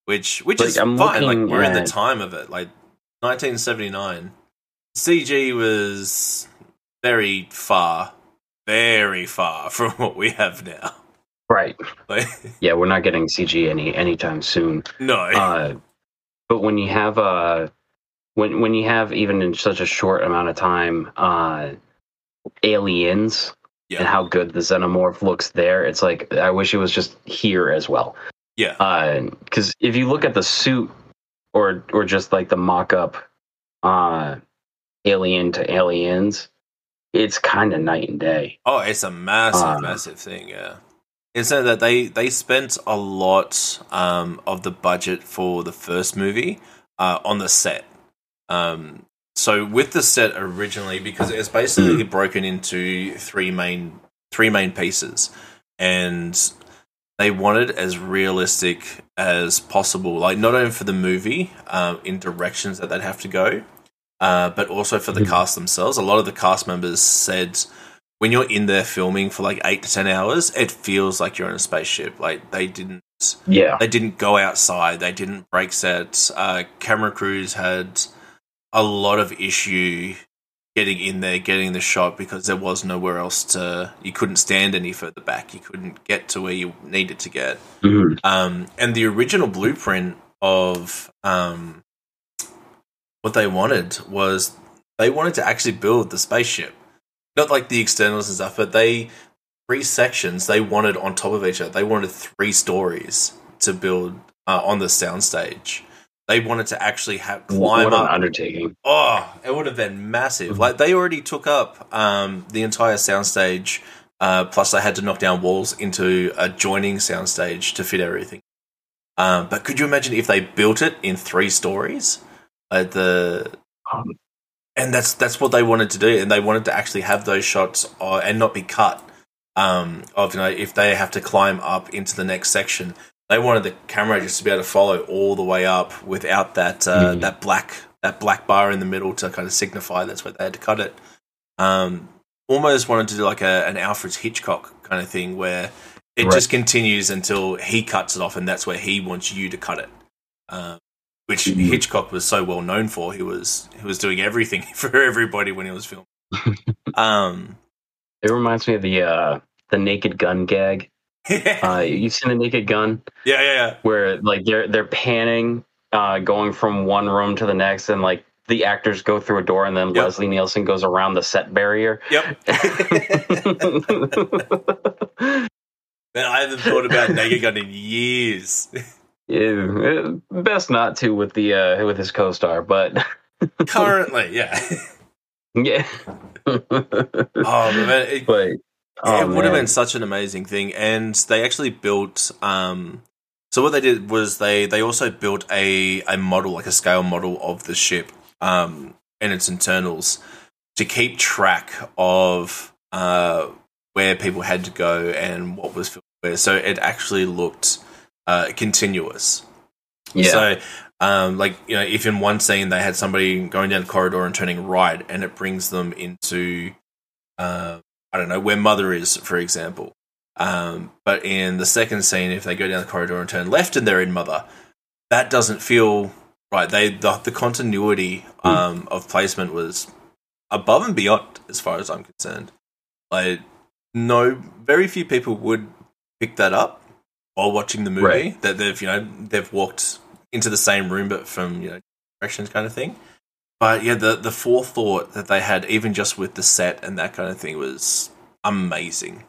Which which Like, is I'm fine. Like we're in the time of it. Like nineteen seventy nine. CG was very far, very far from what we have now. Right. Like Yeah, we're not getting CG any anytime soon. no. Uh, but when you have uh, when when you have even in such a short amount of time, uh, aliens Yeah. and how good the xenomorph looks there, it's like I wish it was just here as well. yeah. Because if you look at the suit, or or just like the mock-up, uh, alien to aliens, it's kind of night and day. Oh, it's a massive, Uh, massive thing. Yeah, so that they they spent a lot um, of the budget for the first movie uh, on the set. Um, so with the set originally, because it's basically broken into three main three main pieces, and they wanted as realistic as possible. Like not only for the movie, um, in directions that they'd have to go, uh, but also for the Mhm. cast themselves. A lot of the cast members said when you're in there filming for like eight to ten hours, it feels like you're in a spaceship. Like they didn't Yeah, they didn't go outside. They didn't break sets. Uh, camera crews had a lot of issue getting in there, getting the shot because there was nowhere else to. You couldn't stand any further back. You couldn't get to where you needed to get. Mhm. Um, and the original blueprint of um, what they wanted was they wanted to actually build the spaceship, not like the externals and stuff, but they three sections they wanted on top of each other. They wanted three stories to build uh, on the soundstage. They wanted to actually have climb what an up undertaking. Oh, it would have been massive. Like they already took up um, the entire soundstage. Uh, plus, they had to knock down walls into a joining soundstage to fit everything. Um, but could you imagine if they built it in three stories? Like the Um, and that's that's what they wanted to do, and they wanted to actually have those shots uh, and not be cut. Um, of you know, if they have to climb up into the next section, they wanted the camera just to be able to follow all the way up without that uh, Mhm. that black that black bar in the middle to kind of signify that's where they had to cut it. Um, almost wanted to do like a, an Alfred Hitchcock kind of thing where it Right. just continues until he cuts it off, and that's where he wants you to cut it. Um, which Mhm. Hitchcock was so well known for. He was he was doing everything for everybody when he was filming. um, It reminds me of the uh, the Naked Gun gag. yeah, Uh, you've seen the Naked Gun Yeah, yeah, yeah. where like they're they're panning, uh, going from one room to the next, and like the actors go through a door, and then Yep. Leslie Nielsen goes around the set barrier. Yep. Man, I haven't thought about Naked Gun in years. Yeah, best not to with the uh, with his co-star, but Currently, yeah. yeah. Oh man, it, but oh, it would have been such an amazing thing, and they actually built. Um, so what they did was they they also built a a model, like a scale model of the ship, um, and its internals to keep track of uh where people had to go and what was filmed where. So it actually looked uh continuous. yeah. So, um, like you know, if in one scene they had somebody going down the corridor and turning right, and it brings them into, uh, I don't know, where Mother is, for example. Um, but in the second scene, if they go down the corridor and turn left, and they're in Mother, that doesn't feel right. They the, the continuity um, of placement was above and beyond, as far as I'm concerned. Like, no, very few people would pick that up while watching the movie. Right. That they've you know they've walked into the same room but from you know directions kind of thing. But yeah, the the forethought that they had, even just with the set and that kind of thing, was amazing.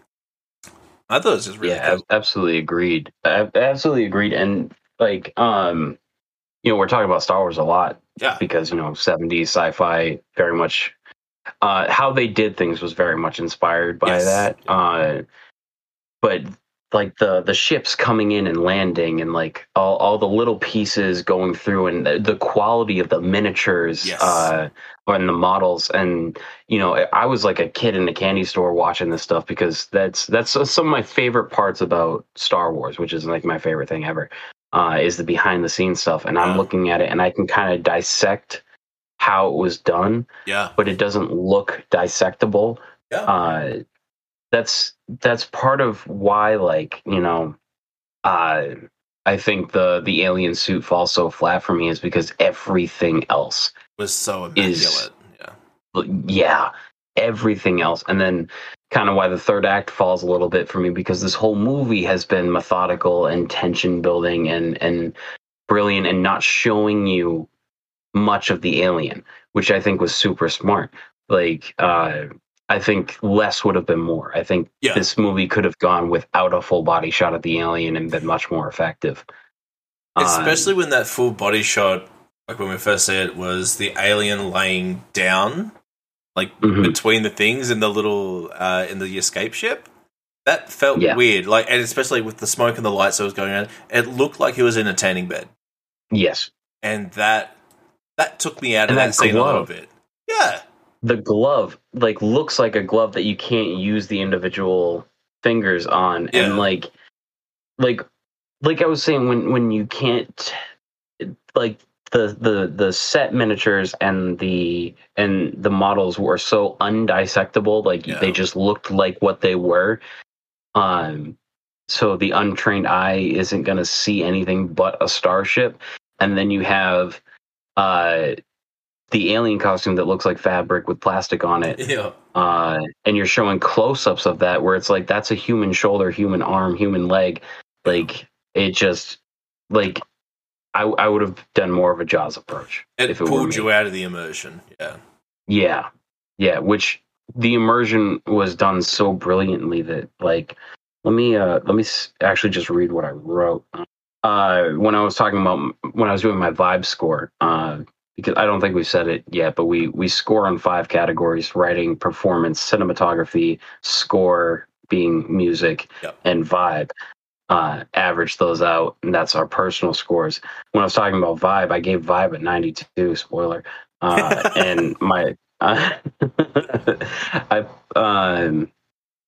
I thought it was just really yeah, cool. ab- absolutely agreed. Ab- Absolutely agreed. And like, um, you know, we're talking about Star Wars a lot Yeah, because you know, seventies sci-fi very much. Uh, how they did things was very much inspired by Yes. that. Uh, but like the the ships coming in and landing and like all, all the little pieces going through and the, the quality of the miniatures Yes. uh and the models and you know i was like a kid in a candy store watching this stuff because that's that's some of my favorite parts about star wars which is like my favorite thing ever uh is the behind the scenes stuff and i'm Yeah. looking at it and i can kind of dissect how it was done Yeah. but it doesn't look dissectable Yeah. uh that's that's part of why like you know uh i think the the alien suit falls so flat for me is because everything else was so is- Yeah. yeah everything else. And then kind of why the third act falls a little bit for me because this whole movie has been methodical and tension building and and brilliant and not showing you much of the alien which i think was super smart. Like uh i think less would have been more i think Yeah. this movie could have gone without a full body shot of the alien and been much more effective Um, Especially when that full body shot, like when we first see it, was the alien laying down, like Mhm. between the things in the little uh, in the escape ship. That felt Yeah. weird, like, and especially with the smoke and the lights that was going on, it looked like he was in a tanning bed, yes and that that took me out of that, that scene a little bit. Yeah, the glove like looks like a glove that you can't use the individual fingers on Yeah. and like like like i was saying when when you can't like the the the set miniatures and the and the models were so undissectable like Yeah. they just looked like what they were um so the untrained eye isn't going to see anything but a starship and then you have uh the alien costume that looks like fabric with plastic on it. Yeah, uh, and you're showing close-ups of that where it's like that's a human shoulder human arm human leg. Like it just like i, I would have done more of a jaws approach it if it pulled you out of the immersion. Yeah, yeah. Yeah which the immersion was done so brilliantly that like let me uh let me s- actually just read what i wrote. Uh when i was talking about when i was doing my vibe score uh because i don't think we've said it yet but we we score on five categories writing performance cinematography score being music Yep. and vibe. Uh average those out and that's our personal scores. When i was talking about vibe i gave vibe a 92 spoiler. Uh and my uh, I um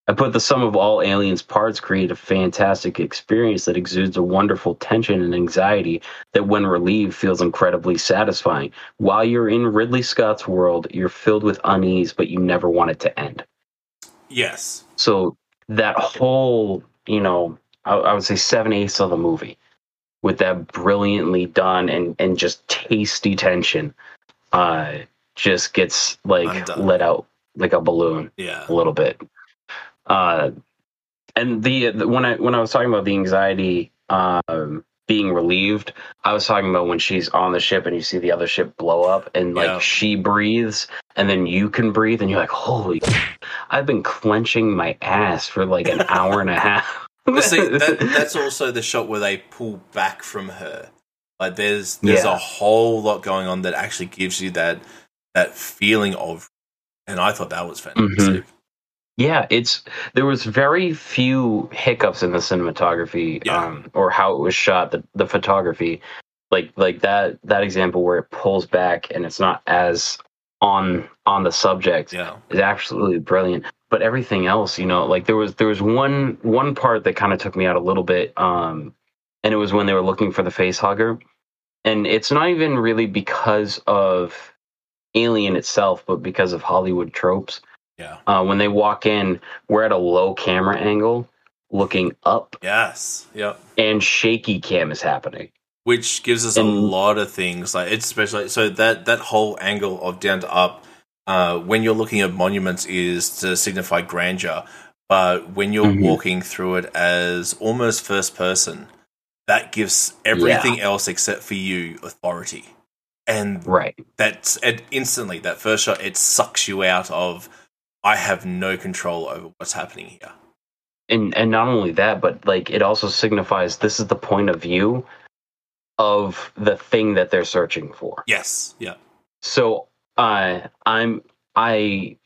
I put the sum of all aliens parts create a fantastic experience that exudes a wonderful tension and anxiety that when relieved feels incredibly satisfying. While you're in Ridley Scott's world, you're filled with unease, but you never want it to end. yes, So that whole, you know, I, I would say seven eighths of the movie with that brilliantly done and, and just tasty tension, uh, just gets like Undone. let out like a balloon yeah, a little bit. Uh, and the, the when I when I was talking about the anxiety um, being relieved, I was talking about when she's on the ship and you see the other ship blow up and like Yeah. she breathes and then you can breathe and you're like, holy! I've been clenching my ass for like an hour and a half. See, that, that's also the shot where they pull back from her. Like there's there's Yeah. a whole lot going on that actually gives you that that feeling of, and I thought that was Mm-hmm. Yeah, it's there was very few hiccups in the cinematography, Yeah. um, or how it was shot, the the photography, like like that that example where it pulls back and it's not as on on the subject Yeah, is absolutely brilliant. But everything else, you know, like there was there was one one part that kind of took me out a little bit, um, and it was when they were looking for the face hugger, and it's not even really because of Alien itself, but because of Hollywood tropes yeah, uh, when they walk in, we're at a low camera angle, looking up, yes, yep. and shaky cam is happening. Which gives us a lot of things. Like it's especially so that that whole angle of down to up. Uh, when you're looking at monuments, is to signify grandeur. But when you're Mhm. walking through it as almost first person, that gives everything else except for you authority. And Right. that's and instantly that first shot it sucks you out of I have no control over what's happening here. And and not only that, but like it also signifies this is the point of view of the thing that they're searching for. Yes. Yeah. So uh, I'm I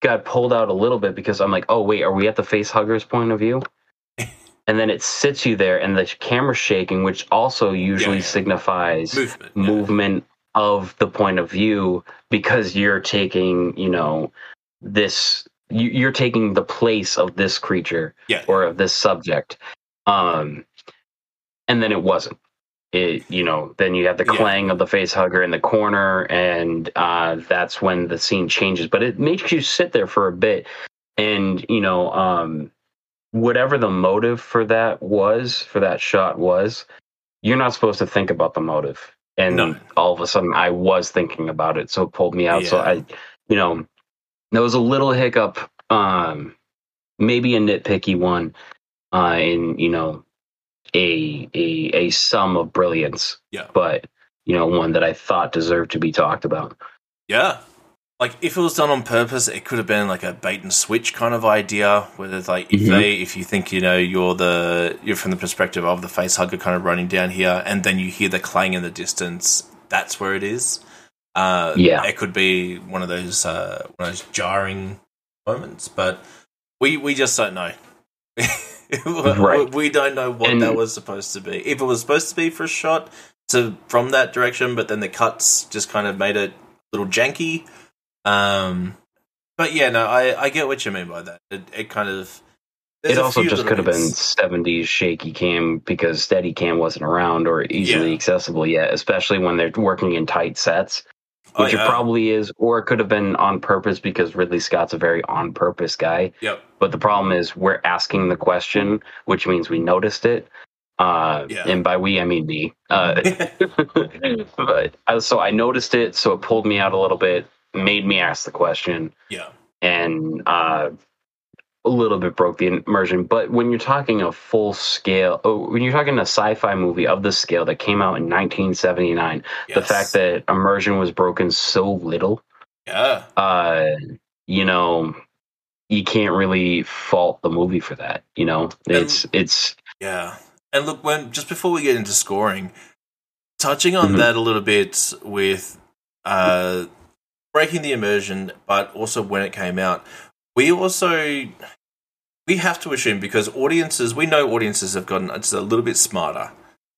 got pulled out a little bit because I'm like, oh wait, are we at the face hugger's point of view? and then it sits you there, and the camera's shaking, which also usually yeah. signifies Movement. yeah. movement of the point of view because you're taking, you know, this you, you're taking the place of this creature Yeah. or of this subject. Um, and then it wasn't. It, you know, then you have the Yeah. clang of the face hugger in the corner, and uh, that's when the scene changes. But it makes you sit there for a bit, and you know, um, whatever the motive for that was, for that shot was, you're not supposed to think about the motive. And No. all of a sudden, I was thinking about it, so it pulled me out. So I, you know, there was a little hiccup, um, maybe a nitpicky one, uh, in you know, a a a sum of brilliance. Yeah. But you know, one that I thought deserved to be talked about. Yeah. Like if it was done on purpose, it could have been like a bait and switch kind of idea. Where it's like if Mhm. they, if you think you know you're the you're from the perspective of the face hugger kind of running down here, and then you hear the clang in the distance, that's where it is. Uh, Yeah. it could be one of those uh, one of those jarring moments, but we we just don't know. Right. We don't know what that was supposed to be. If it was supposed to be for a shot to from that direction, but then the cuts just kind of made it a little janky. Um, but yeah, no, I, I get what you mean by that. It, it kind of it also just could have been. 70s shaky cam because steady cam wasn't around or easily Yeah. accessible yet especially when they're working in tight sets Oh, which yeah. it probably is or it could have been on purpose because ridley scott's a very on purpose guy Yep. but the problem is we're asking the question which means we noticed it uh, Yeah. and by we i mean me uh, but uh, so i noticed it so it pulled me out a little bit made me ask the question yeah. and uh, a little bit broke the immersion. But when you're talking a full scale, oh, when you're talking a sci-fi movie of this scale that came out in 1979, the fact that immersion was broken so little, yeah. uh, you know, you can't really fault the movie for that. You know, it's it's Yeah. And look, when just before we get into scoring, touching on Mhm. that a little bit with uh, breaking the immersion, but also when it came out, we also we have to assume because audiences, we know audiences have gotten just a little bit smarter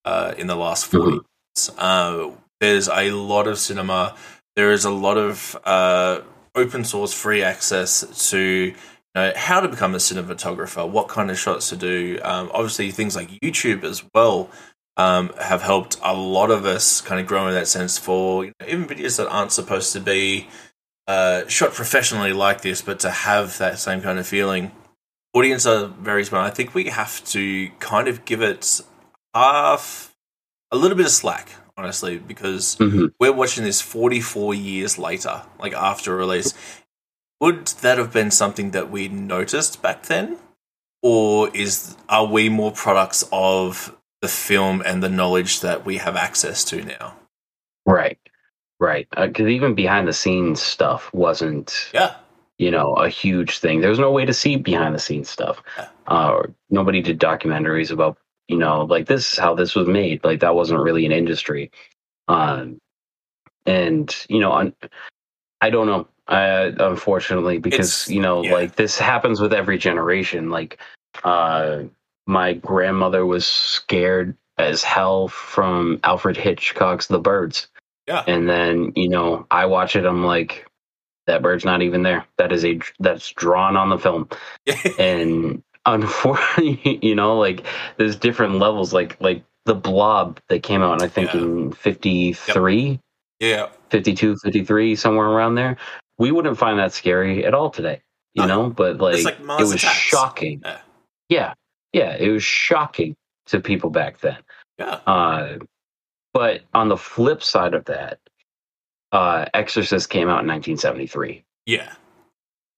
uh, in the last 40 Mhm. years. Uh, there's a lot of cinema. There is a lot of uh, open source free access to you know, how to become a cinematographer, what kind of shots to do. Um, obviously, things like YouTube as well um, have helped a lot of us kind of grow in that sense for you know, even videos that aren't supposed to be uh, shot professionally like this, but to have that same kind of feeling. Audience are very smart. I think we have to kind of give it half, a little bit of slack, honestly, because Mhm. we're watching this 44 years later, like after release. Would that have been something that we noticed back then? Or is are we more products of the film and the knowledge that we have access to now? right, right. Because even behind the scenes stuff wasn't Yeah. you know a huge thing. There was no way to see behind the scenes stuff. Yeah. Uh, nobody did documentaries about you know like this is how this was made. Like that wasn't really an industry. Um, and you know, I don't know. Uh, unfortunately, because It's- you know, yeah. like this happens with every generation. Like, uh, my grandmother was scared as hell from Alfred Hitchcock's The Birds. Yeah. And then, you know, I watch it, I'm like, that bird's not even there. That is a that's drawn on the film. And unfortunately, you know, like there's different levels, like like the blob that came out, I think Yeah. in 53, yeah. 52, 53, somewhere around there. We wouldn't find that scary at all today, you No. know, but like, like it was Attacks. shocking. Yeah. yeah. Yeah. It was shocking to people back then. Yeah. Uh, but on the flip side of that, uh, Exorcist came out in 1973. Yeah.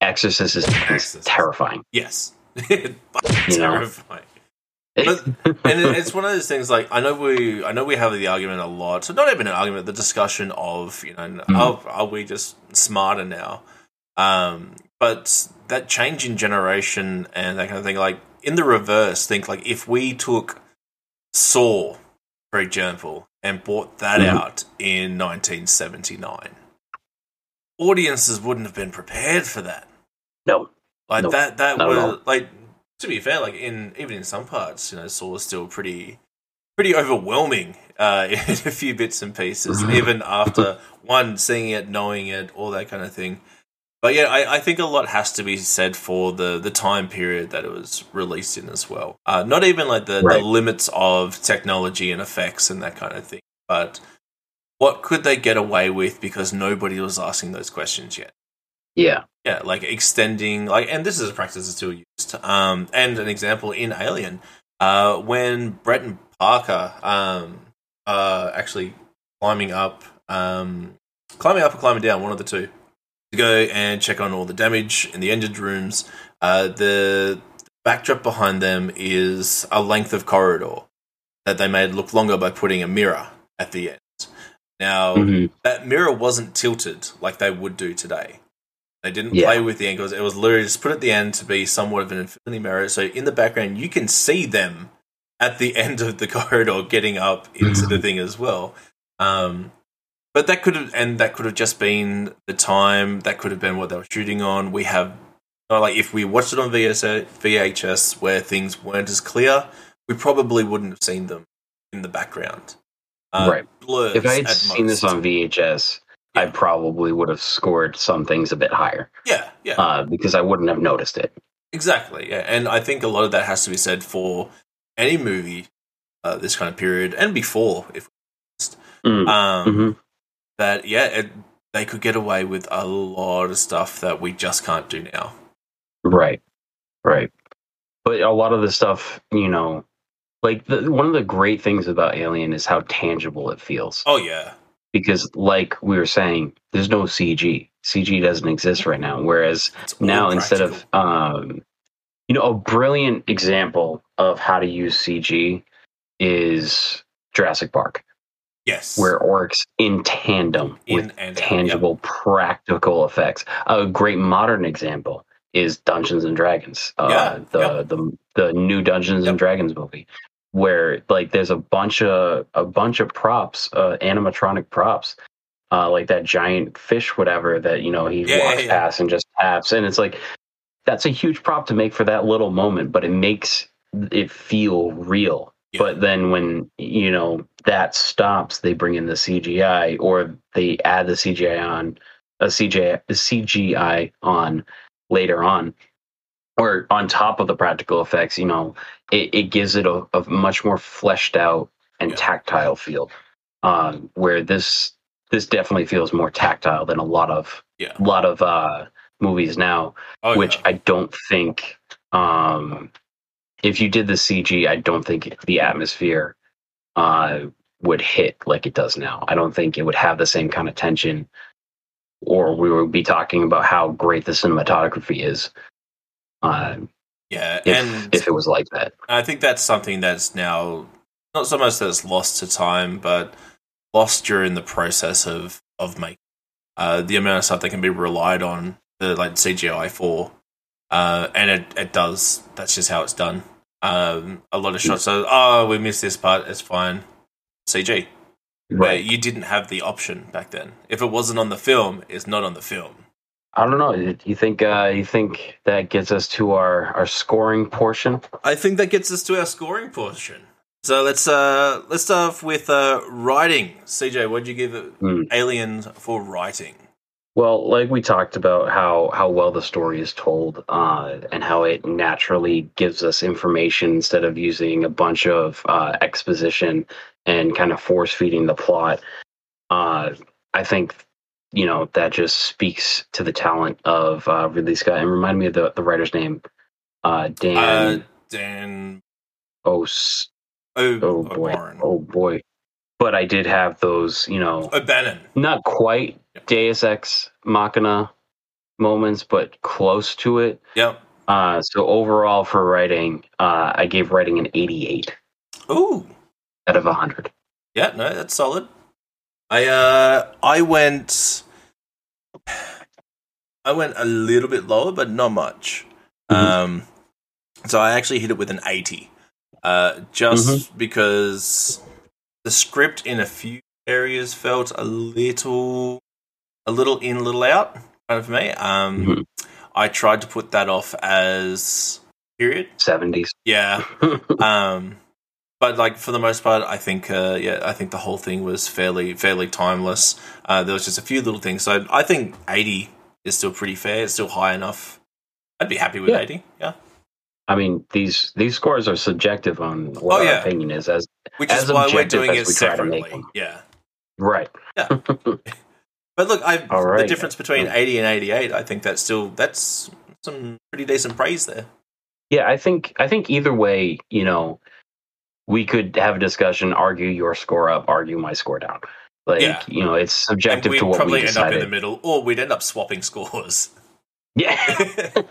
Exorcist is, Exorcist. terrifying. Yes. You know. Terrifying. But- and it's one of those things like I know we I know we have the argument a lot. So not even an argument, the discussion of you know Mm-hmm. are, are we just smarter now? Um, but that change in generation and that kind of thing, like in the reverse, think like if we took Saw, for example, and brought that Mhm. out in 1979, audiences wouldn't have been prepared for that. no. Like Nope, that that was like to be fair, like in even in some parts, you know, Saw was still pretty pretty overwhelming uh, in a few bits and pieces, even after one seeing it, knowing it, all that kind of thing. But yeah, I, I think a lot has to be said for the the time period that it was released in as well. Uh, not even like the, Right. the limits of technology and effects and that kind of thing, but what could they get away with because nobody was asking those questions yet. Yeah. Yeah, like extending, like, and this is a practice that's still used. Um, and an example in Alien, uh, when Brett and Parker, um, uh, actually climbing up, um, climbing up or climbing down, one of the two, to go and check on all the damage in the engine rooms. Uh, the backdrop behind them is a length of corridor that they made look longer by putting a mirror at the end. Now, Mhm. that mirror wasn't tilted like they would do today. They didn't Yeah. play with the angles. It was literally just put at the end to be somewhat of an infinity mirror. So in the background, you can see them at the end of the corridor getting up into the thing as well. Um, but that could have, and that could have just been the time. That could have been what they were shooting on. We have, like, if we watched it on VS, VHS where things weren't as clear, we probably wouldn't have seen them in the background. Uh, Right. If I had seen this on VHS, I probably would have scored some things a bit higher yeah, yeah. uh, because I wouldn't have noticed it. Exactly, yeah, and I think a lot of that has to be said for any movie uh, this kind of period and before, if Mm. um, Mhm. That yeah, it, they could get away with a lot of stuff that we just can't do now. Right. Right. But a lot of the stuff, you know, like the, one of the great things about Alien is how tangible it feels. Oh yeah, Because, like we were saying, there's no CG. CG doesn't exist right now. Whereas now, instead of, um, you know, a brilliant example of how to use CG is Jurassic Park, yes, where it works in tandem In with and tangible, practical effects. A great modern example is Dungeons and Dragons. Uh, Yeah, the, yep. the the new Dungeons Yep. and Dragons movie, where like there's a bunch of a bunch of props, uh, animatronic props. Uh, like that giant fish, whatever that you know he yeah, walks yeah. past and just taps, and it's like that's a huge prop to make for that little moment, but it makes it feel real. Yeah. But then when you know that stops, they bring in the CGI or they add the CGI on a CGI the CGI on later on or on top of the practical effects. You know, it, it gives it a, a much more fleshed out and Yeah. tactile feel. Um, where this this definitely feels more tactile than a lot of Yeah. a lot of uh, movies now oh, which yeah. I don't think um if you did the CG, I don't think the atmosphere uh would hit like it does now. I don't think it would have the same kind of tension or we would be talking about how great the cinematography is uh, yeah, if, and if it was like that. I think that's something that's now not so much that it's lost to time, but lost during the process of of making uh, the amount of stuff that can be relied on the like CGI for, uh, and it it does. That's just how it's done. Um, a lot of shots are oh we missed this part. It's fine. CG. Where you didn't have the option back then. If it wasn't on the film, it's not on the film. I don't know. You think uh, you think that gets us to our, our scoring portion? I think that gets us to our scoring portion. So let's uh let's start off with uh writing. CJ, what'd you give it Hmm. Alien for writing? Well, like we talked about how how well the story is told, uh, and how it naturally gives us information instead of using a bunch of uh, exposition and kind of force feeding the plot. Uh, I think you know that just speaks to the talent of uh, Ridley Scott. And remind me of the the writer's name, uh, Dan. Uh Dan Os- o- oh boy, oh boy. But I did have those, you know, O'Bannon. not quite. Deus Ex Machina moments, but close to it. Yep. Uh, so overall for writing, uh, I gave writing an 88 Ooh. out of 100. Yeah, no, that's solid. I uh I went I went a little bit lower, but not much. Mhm. Um so I actually hit it with an 80. Uh just Mm-hmm. because the script in a few areas felt a little a little in, little out kind of for me. Um Mhm. I tried to put that off as period. Seventies. Yeah. um, but like for the most part, I think uh, yeah, I think the whole thing was fairly fairly timeless. Uh, there was just a few little things. So I think eighty is still pretty fair. It's still high enough. I'd be happy with Yeah. eighty. Yeah. I mean, these these scores are subjective on what Oh, our opinion is. As Which As is why we're doing it we try to make separately. Yeah. right, But look, I All the difference between eighty and eighty eight, I think that's still that's some pretty decent praise there. yeah, I think I think either way, you know, we could have a discussion, argue your score up, argue my score down. Like Yeah. you know, it's subjective to what probably we end up in decided. the middle, or we'd end up swapping scores. yeah,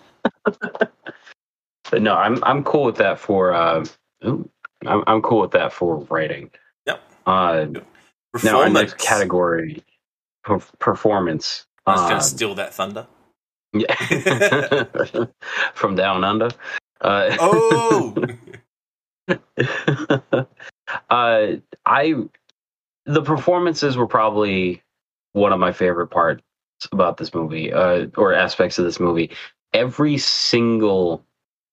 but no, I'm I'm cool with that for. Uh, ooh, I'm I'm cool with that for writing. Yep. Uh, now our next category, per- performance. Going Um, to steal that thunder. Yeah. From down under. Uh, Oh, uh, I the performances were probably one of my favorite parts about this movie, uh, or aspects of this movie. Every single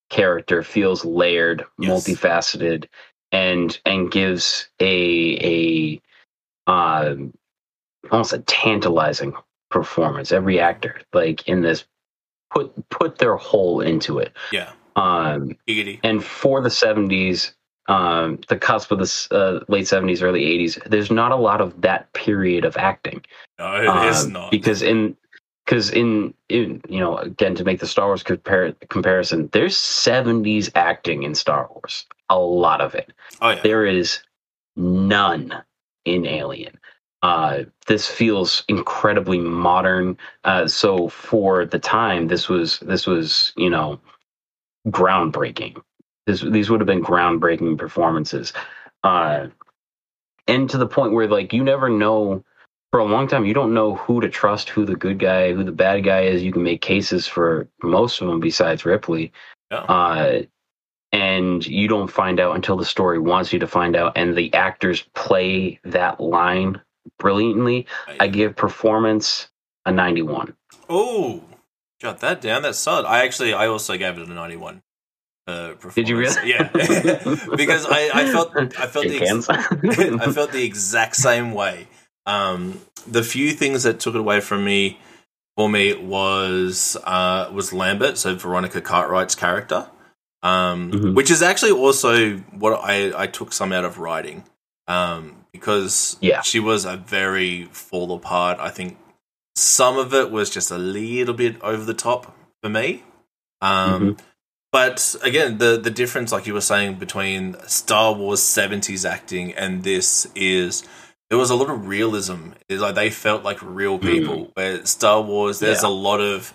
character feels layered, Yes. multifaceted, and and gives a a um, almost a tantalizing performance. Every actor, like in this, put put their whole into it. yeah, Um, giggity. and for the 70s um the cusp of the uh, late 70s early 80s there's not a lot of that period of acting No, it is Um, not. because in because in, in you know again to make the star wars compar- comparison there's 70s acting in star wars a lot of it oh yeah, there is none in alien uh this feels incredibly modern. Uh so for the time this was this was you know groundbreaking. This these would have been groundbreaking performances. Uh and to the point where like you never know for a long time you don't know who to trust who the good guy who the bad guy is. You can make cases for most of them besides ripley. Uh and you don't find out until the story wants you to find out and the actors play that line brilliantly i give performance a 91 Oh, jot that down. That's solid. I actually, I also gave it a ninety-one. Uh, did you really Yeah, because I, I felt, I felt the, ex- I felt the exact same way. Um, the few things that took it away from me, for me, was uh, was Lambert, so Veronica Cartwright's character, um, Mhm. which is actually also what I, I took some out of writing, um, because Yeah. she was a very fall apart. I think some of it was just a little bit over the top for me. Um, But again, the the difference, like you were saying, between Star Wars seventies acting and this is there was a lot of realism. It's like they felt like real people. Where Star Wars, there's Yeah. a lot of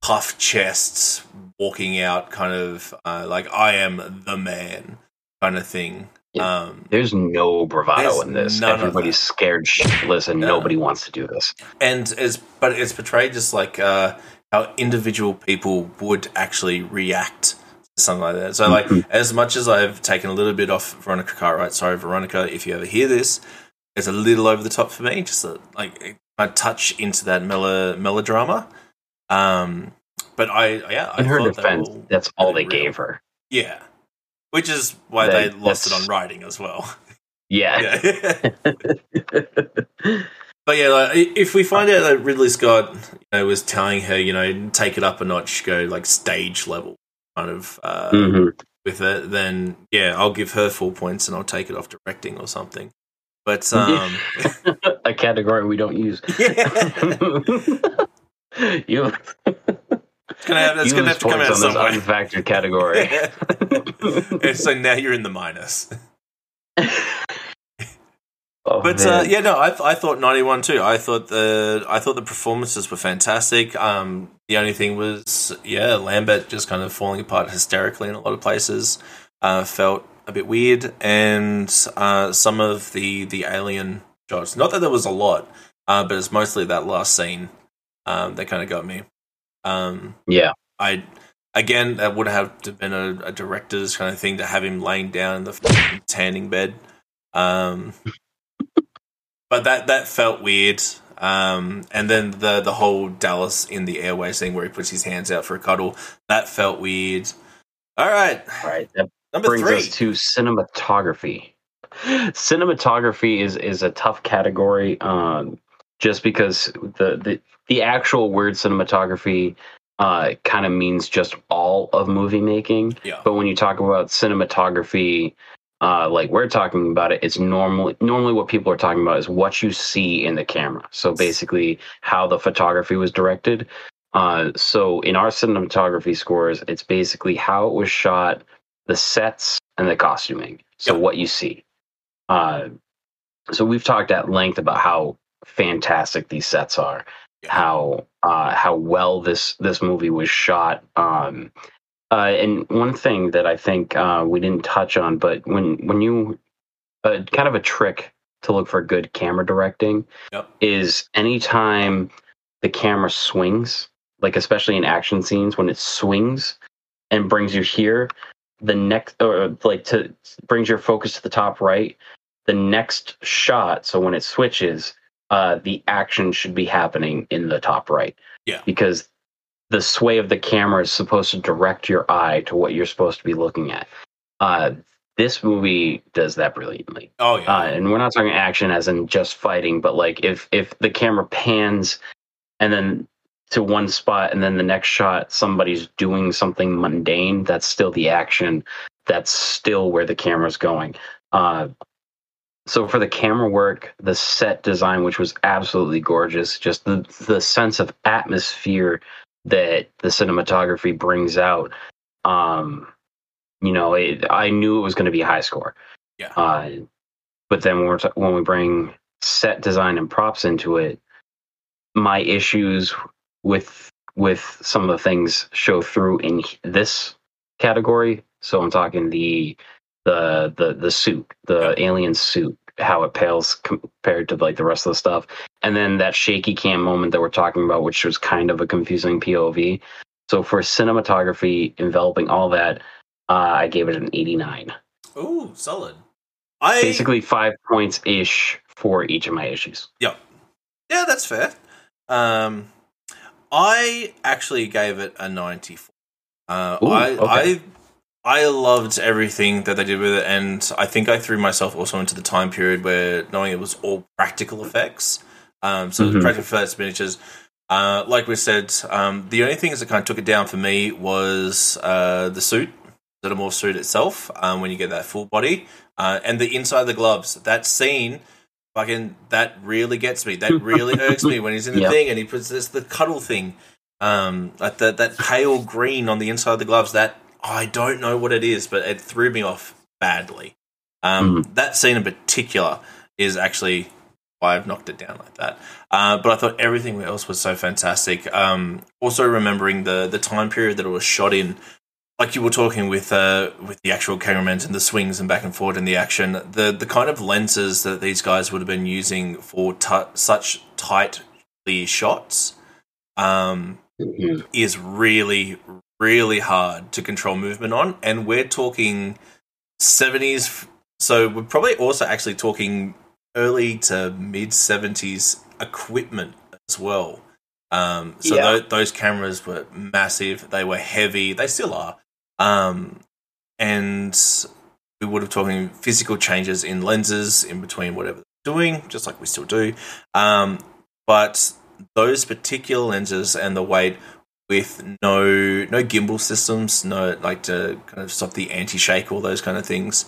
puff chests walking out, kind of uh, like I am the man kind of thing. Yeah. Um, There's no bravado There's in this. Everybody's scared shitless, and No. nobody wants to do this. and it's but it's portrayed just like uh, how individual people would actually react to something like that. So, like, Mhm. as much as I've taken a little bit off Veronica Cartwright, sorry, Veronica, if you ever hear this, it's a little over the top for me. Just a, like a touch into that melo- melodrama. Um, but I, yeah, I In her thought they defense, were- that's all they real. gave her. yeah, which is why That- they lost it on writing as well. Yeah. yeah. But yeah, like, if we find out that Ridley Scott you know, was telling her, you know, take it up a notch, go like stage level kind of uh, Mhm. with it, then yeah, I'll give her four points and I'll take it off directing or something. But um, A category we don't use. yeah, you it's gonna have, it's gonna have to come out on somewhere. this unfactored category. And so now you're in the minus. Oh, But uh, yeah, no, I, I thought ninety one too. I thought the I thought the performances were fantastic. Um, the only thing was, yeah, Lambert just kind of falling apart hysterically in a lot of places. Uh, felt a bit weird, and uh, some of the the alien shots. Not that there was a lot, uh, but it's mostly that last scene um, that kind of got me. Um, yeah. I again that would have to been a, a director's kind of thing to have him laying down in the tanning bed. Um, but that that felt weird. Um, and then the the whole Dallas in the airway scene where he puts his hands out for a cuddle that felt weird. All right. All right. That Number brings three. us to cinematography. Cinematography is is a tough category, um, just because the the the actual word cinematography uh, kind of means just all of movie making. yeah. But when you talk about cinematography, uh, like we're talking about it, it's normally normally what people are talking about is what you see in the camera. So basically, how the photography was directed. Uh, so in our cinematography scores, it's basically how it was shot, the sets, and the costuming. So Yep. what you see. Uh, so we've talked at length about how fantastic these sets are. How uh, how well this this movie was shot. Um, uh, and one thing that I think uh, we didn't touch on, but when when you uh, kind of a trick to look for good camera directing Yep. is anytime the camera swings, like especially in action scenes when it swings and brings you here, the next or like to brings your focus to the top right, the next shot. So when it switches, uh, the action should be happening in the top right. Yeah. because the sway of the camera is supposed to direct your eye to what you're supposed to be looking at. Uh, this movie does that brilliantly. Oh yeah. Uh, and we're not talking action as in just fighting, but like if if the camera pans and then to one spot and then the next shot somebody's doing something mundane, that's still the action. That's still where the camera's going. Uh, so for the camera work, the set design, which was absolutely gorgeous, just the the sense of atmosphere that the cinematography brings out. Um, you know, it, I knew it was going to be a high score. Yeah. Uh, but then when we're t- when we bring set design and props into it, my issues with with some of the things show through in this category. So I'm talking the the the the suit, the alien suit, how it pales compared to like the rest of the stuff, and then that shaky cam moment that we're talking about, which was kind of a confusing POV. So for cinematography enveloping all that, uh, I gave it an 89. Ooh, solid. I Basically five points ish for each of my issues. Yeah, Yeah, that's fair. Um, I actually gave it a ninety-four. Uh, Ooh, I okay. I I loved everything that they did with it, and I think I threw myself also into the time period where knowing it was all practical effects. Um, so Mhm. practical effects, miniatures. Uh, like we said, um, the only things that kind of took it down for me was uh, the suit, the more suit itself. Um, when you get that full body, uh, and the inside of the gloves. That scene fucking that really gets me. That really irks me when he's in the Yep. thing and he puts this the cuddle thing, um, like that that pale green on the inside of the gloves. That I don't know what it is, but it threw me off badly. Um, That scene in particular is actually why I've knocked it down like that. Uh, but I thought everything else was so fantastic. Um, also remembering the the time period that it was shot in like you were talking with uh, with the actual cameramen and the swings and back and forth and the action, the the kind of lenses that these guys would have been using for t- such tight, clear shots um, Mhm. is really really hard to control movement on, and we're talking seventies. So we're probably also actually talking early to mid seventies equipment as well. Um, so Yeah. tho- those cameras were massive. They were heavy. They still are. Um, and we would have talking physical changes in lenses in between whatever they're doing, just like we still do. Um, but those particular lenses and the weight with no no gimbal systems, no like to kind of stop the anti shake, all those kind of things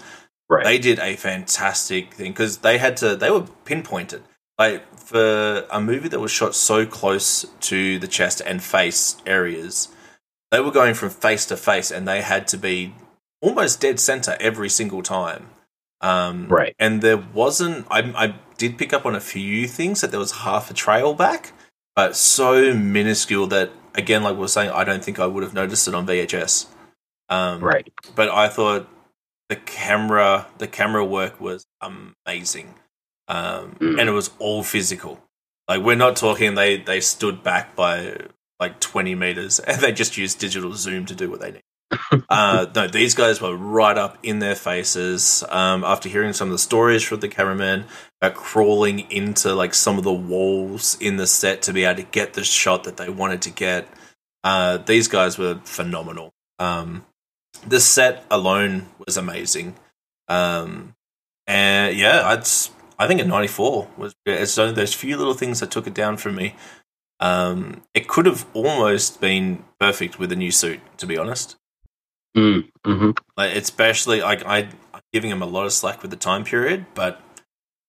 Right. they did a fantastic thing because they had to they were pinpointed like for a movie that was shot so close to the chest and face areas they were going from face to face and they had to be almost dead center every single time um, Right. and there wasn't I, I did pick up on a few things that there was half a trail back but so minuscule that again like we were saying i don't think i would have noticed it on vhs um, right. but I thought the camera the camera work was amazing, um, Mm. and it was all physical. Like we're not talking they they stood back by like twenty meters and they just used digital zoom to do what they need. Uh, no, these guys were right up in their faces. Um, after hearing some of the stories from the cameraman, about crawling into like some of the walls in the set to be able to get the shot that they wanted to get. Uh, these guys were phenomenal. Um, the set alone was amazing. Um, and yeah, I'd I think a 94 was it's only those few little things that took it down for me. Um, it could have almost been perfect with a new suit, to be honest. Mm, hmm Like, especially, like I, I'm giving him a lot of slack with the time period, but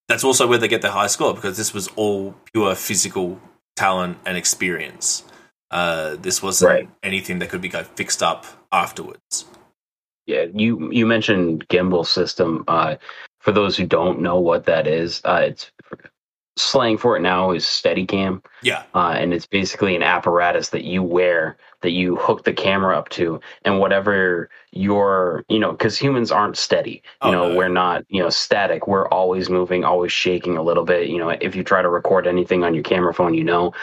that's also where they get their high score because this was all pure physical talent and experience. Uh, this wasn't Right. anything that could be like, fixed up afterwards. Yeah, you you mentioned gimbal system. Uh, for those who don't know what that is, uh, it's slang for it now is Steadicam, Yeah, uh, and it's basically an apparatus that you wear that you hook the camera up to, and whatever your you know, because humans aren't steady. You Oh, know, no. we're not you know static. We're always moving, always shaking a little bit. You know, if you try to record anything on your camera phone, you know.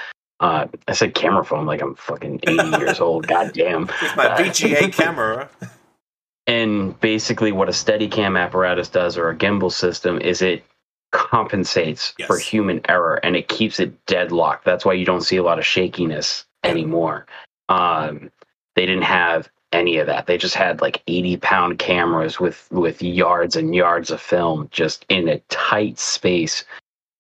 Uh, I said camera phone like I'm fucking 80 years old. God damn. with my VGA camera. And basically, what a Steadicam apparatus does, or a gimbal system, is it compensates Yes. for human error and it keeps it deadlocked. That's why you don't see a lot of shakiness anymore. Um, they didn't have any of that. They just had like 80 pound cameras with with yards and yards of film just in a tight space,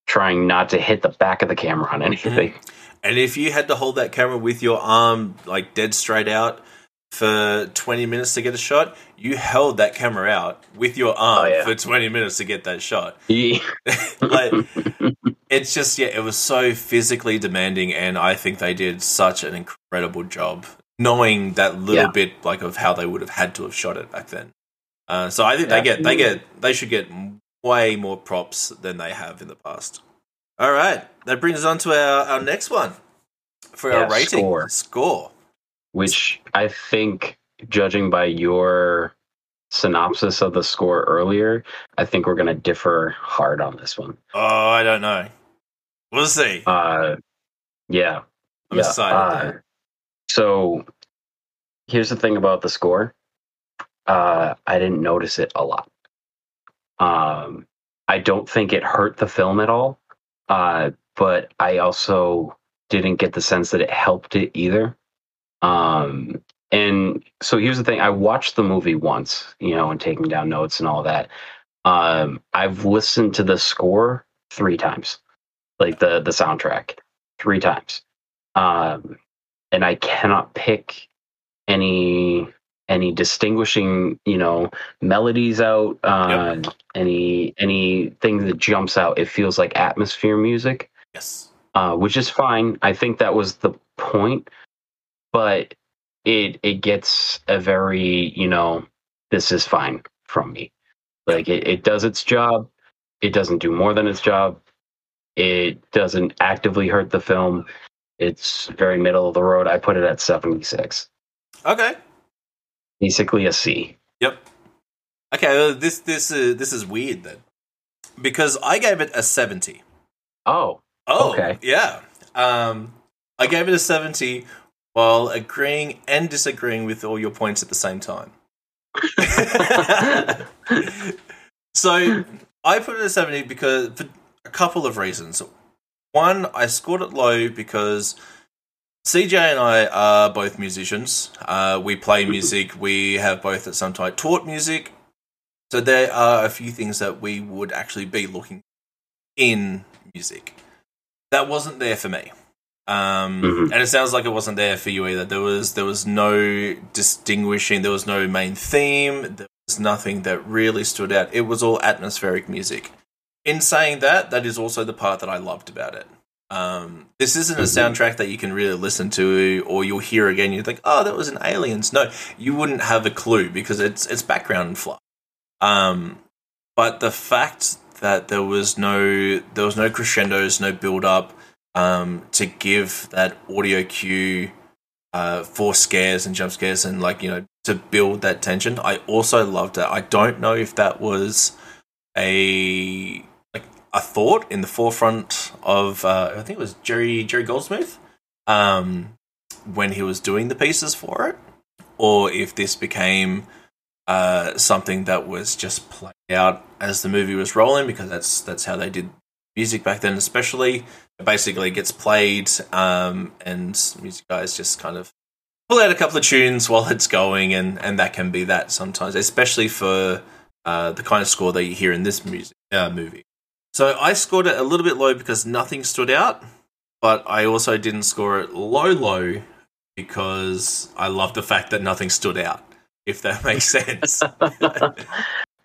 trying not to hit the back of the camera on anything. And if you had to hold that camera with your arm like dead straight out for 20 minutes to get a shot, you held that camera out with your arm Oh, yeah. for 20 minutes to get that shot. Yeah. like it's just yeah, it was so physically demanding and I think they did such an incredible job knowing that little Yeah. bit like of how they would have had to have shot it back then. Uh, so I think they get they get they should get way more props than they have in the past. All right, that brings us on to our, our next one for our rating score. score. Which I think, judging by your synopsis of the score earlier, I think we're going to differ hard on this one. Oh, I don't know. We'll see. Uh, yeah, I'm yeah, excited. uh, so, here's the thing about the score. Uh, I didn't notice it a lot. Um, I don't think it hurt the film at all. Uh, but I also didn't get the sense that it helped it either. Um, and so here's the thing: I watched the movie once, you know, and taking down notes and all that. Um, I've listened to the score three times, like the the soundtrack, three times, um, and I cannot pick any any distinguishing, you know, melodies out. Uh, Any anything that jumps out. It feels like atmosphere music yes. uh, which is fine. I think that was the point, but it it gets a very you know this is fine from me. Like it, it does its job. It doesn't do more than its job. It doesn't actively hurt the film. It's very middle of the road. I put it at seventy six, Okay. basically a C. Yep. Okay, uh, this this uh, this is weird then, because I gave it a seventy. Oh, Oh, Okay. yeah. Um, I gave it a seventy while agreeing and disagreeing with all your points at the same time. so I put it at seventy because for a couple of reasons. One, I scored it low because CJ and I are both musicians. Uh, we play music. We have both at some time taught music. So there are a few things that we would actually be looking in music. That wasn't there for me. Um, Mhm. and it sounds like it wasn't there for you either. There was there was no distinguishing. There was no main theme. There was nothing that really stood out. It was all atmospheric music. In saying that, that is also the part that I loved about it. Um, this isn't a Mhm. soundtrack that you can really listen to, or you'll hear again. You think, "Oh, that was an Aliens." No, you wouldn't have a clue because it's it's background fluff. Um, but the fact that there was no there was no crescendos, no build up um, to give that audio cue uh, for scares and jump scares and like you know to build that tension. I also loved it. I don't know if that was a like a thought in the forefront of uh, I think it was Jerry Jerry Goldsmith um, when he was doing the pieces for it, or if this became uh, something that was just played out as the movie was rolling because that's that's how they did music back then, especially. Basically gets played, um, and music guys just kind of pull out a couple of tunes while it's going, and and that can be that sometimes, especially for uh, the kind of score that you hear in this music uh, movie. So I scored it a little bit low because nothing stood out, but I also didn't score it low low because I love the fact that nothing stood out. If that makes sense. I,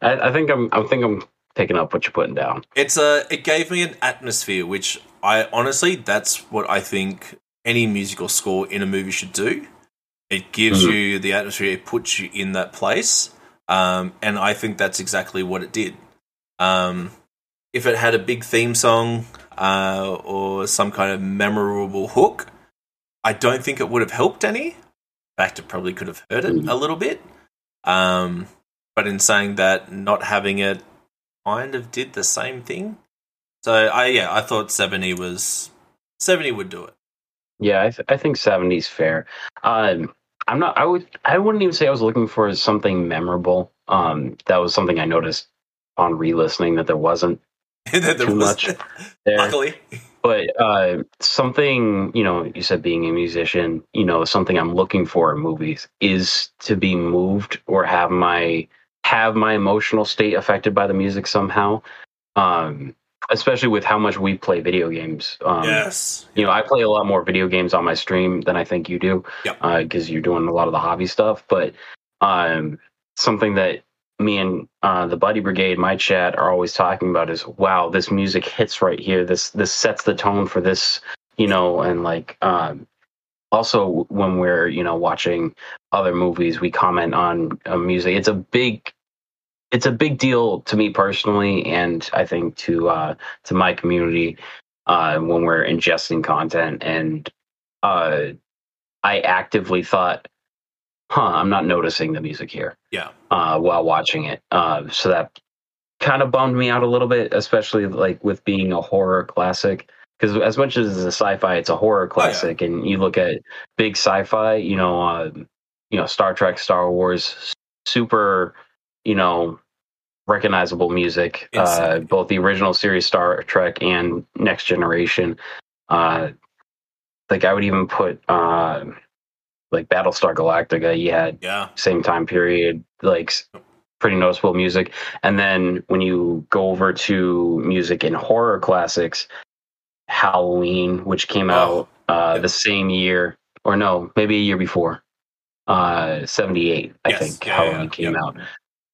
I think I'm. I think I'm picking up what you're putting down. It's a. It gave me an atmosphere, which I honestly, that's what I think any musical score in a movie should do. It gives mm-hmm. you the atmosphere. It puts you in that place, um, and I think that's exactly what it did. Um, if it had a big theme song uh, or some kind of memorable hook, I don't think it would have helped any. In fact, it probably could have hurt it mm-hmm. a little bit. Um, but in saying that, not having it kind of did the same thing. So I yeah, I thought seventy was seventy would do it. Yeah, I, th- I think seventy is fair. Um, I'm not. I would. I wouldn't even say I was looking for something memorable. Um, that was something I noticed on re-listening that there wasn't that there too was, much. There. Luckily, but uh, something you know, you said being a musician. You know, something I'm looking for in movies is to be moved or have my have my emotional state affected by the music somehow. Um, especially with how much we play video games. Um, yes. You know, I play a lot more video games on my stream than I think you do. Because uh, you're doing a lot of the hobby stuff. But um, something that me and uh, the Buddy Brigade, my chat, are always talking about is, wow, this music hits right here. This this sets the tone for this. You know, and like um, also when we're you know watching other movies, we comment on uh, music. It's a big it's a big deal to me personally, and I think to uh, to my community uh, when we're ingesting content. And uh, I actively thought, "Huh, I'm not noticing the music here." Yeah. Uh, while watching it, uh, so that kind of bummed me out a little bit, especially like with being a horror classic. Because as much as it's a sci-fi, it's a horror classic, oh, yeah. and you look at big sci-fi, you know, uh, you know, Star Trek, Star Wars, super, you know, recognizable music, uh, both the original series Star Trek and Next Generation. Uh, like I would even put uh, like Battlestar Galactica. You had yeah same time period, like pretty noticeable music. And then when you go over to music in horror classics, Halloween, which came oh, out uh, yeah. the same year, or no, maybe a year before, uh, seventy eight. I yes. think yeah, Halloween yeah, came out.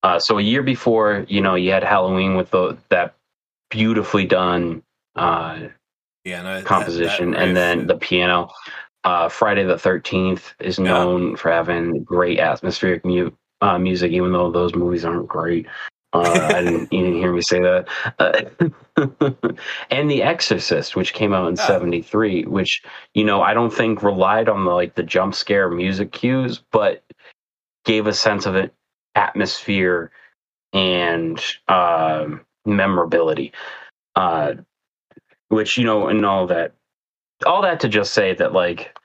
Uh, so a year before, you know, you had Halloween with the, that beautifully done uh, yeah, no, composition, that, that and then the piano. Uh, Friday the Thirteenth is known yeah. for having great atmospheric mu- uh, music, even though those movies aren't great. Uh, I didn't, you didn't hear me say that. Uh, and The Exorcist, which came out in '73, which you know I don't think relied on the like the jump scare music cues, but gave a sense of an atmosphere and uh, memorability. Uh, which you know, and all that, all that to just say that like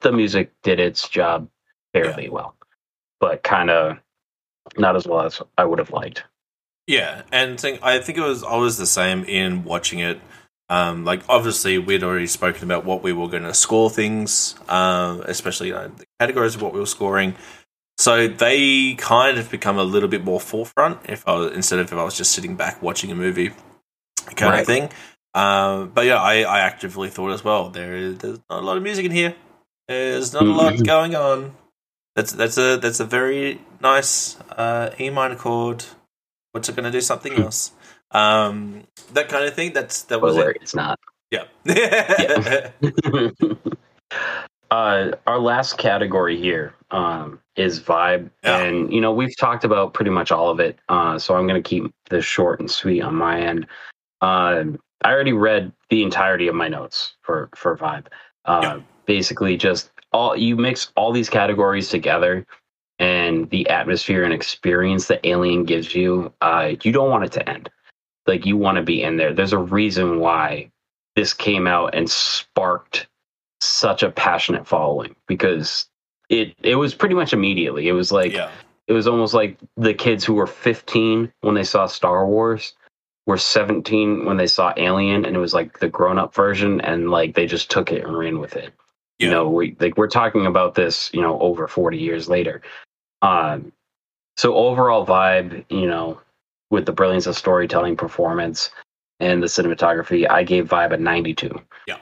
the music did its job fairly yeah. well, but kind of not as well as I would have liked. Yeah, and think, I think it was always the same in watching it. Um, like obviously we'd already spoken about what we were going to score things, uh, especially you know, the categories of what we were scoring. So they kind of become a little bit more forefront if I was, instead of if I was just sitting back watching a movie kind right. of thing. Um, but yeah, I, I actively thought as well. There is there's not a lot of music in here. There's not a lot going on. That's that's a that's a very nice uh, E minor chord. What's it going to do? Something else. Um, that kind of thing. That's that was it. It's not. Yeah. yeah. uh, our last category here um, is vibe. Yeah. And, you know, we've talked about pretty much all of it. Uh, so I'm going to keep this short and sweet on my end. Uh, I already read the entirety of my notes for, for vibe. Uh, yeah. Basically, just all you mix all these categories together and the atmosphere and experience that Alien gives you, uh, you don't want it to end. Like, you want to be in there. There's a reason why this came out and sparked such a passionate following because it it was pretty much immediately. It was like yeah. it was almost like the kids who were 15 when they saw Star Wars were 17 when they saw Alien, and it was like the grown up version, and like they just took it and ran with it. You know, we like we're talking about this, you know, over 40 years later. Um, so overall vibe, you know, with the brilliance of storytelling, performance, and the cinematography, I gave vibe a 92. Yeah,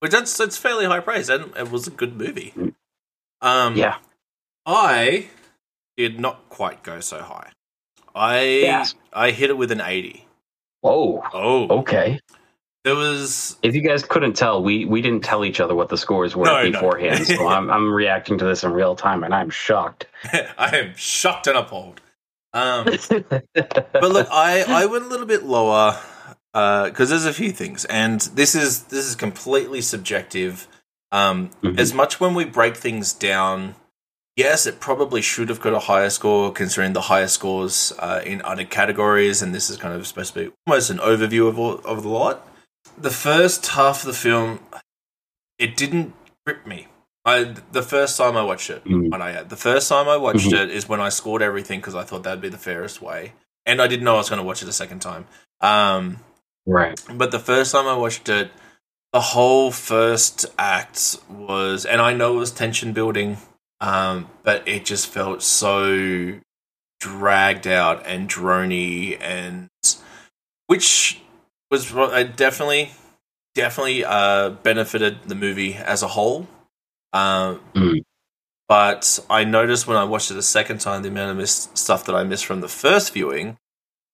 Which that's that's fairly high praise, and it was a good movie. Mm. Um, Yeah. I did not quite go so high. I Yes. I hit it with an eighty. Whoa. Oh, Okay. There was If you guys couldn't tell, we we didn't tell each other what the scores were No, no. beforehand. so I'm I'm reacting to this in real time, and I'm shocked. I am shocked and appalled. Um, but look, I I went a little bit lower because there's a few things, and this is this is completely subjective. Um, Mhm. As much when we break things down, yes, it probably should have got a higher score considering the higher scores uh, in other categories, and this is kind of supposed to be almost an overview of all, of the lot. The first half of the film, it didn't grip me. I the first time I watched it, Mm. when I the first time I watched Mhm. it is when I scored everything because I thought that'd be the fairest way, and I didn't know I was going to watch it a second time. Um, right. but the first time I watched it, the whole first act was, and I know it was tension building, um, but it just felt so dragged out and drony, and which was uh, definitely, definitely uh, benefited the movie as a whole. Um, Mm. But I noticed when I watched it a second time the amount of miss- stuff that I missed from the first viewing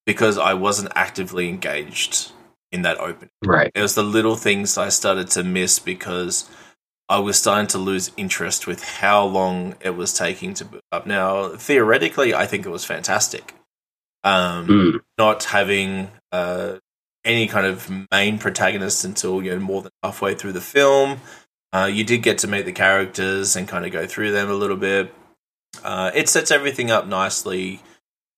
because I wasn't actively engaged in that opening. Right. It was the little things I started to miss because I was starting to lose interest with how long it was taking to build up. Now, theoretically, I think it was fantastic. Um, Mm. Not having uh, any kind of main protagonist until you know more than halfway through the film. Uh, you did get to meet the characters and kind of go through them a little bit. Uh, it sets everything up nicely.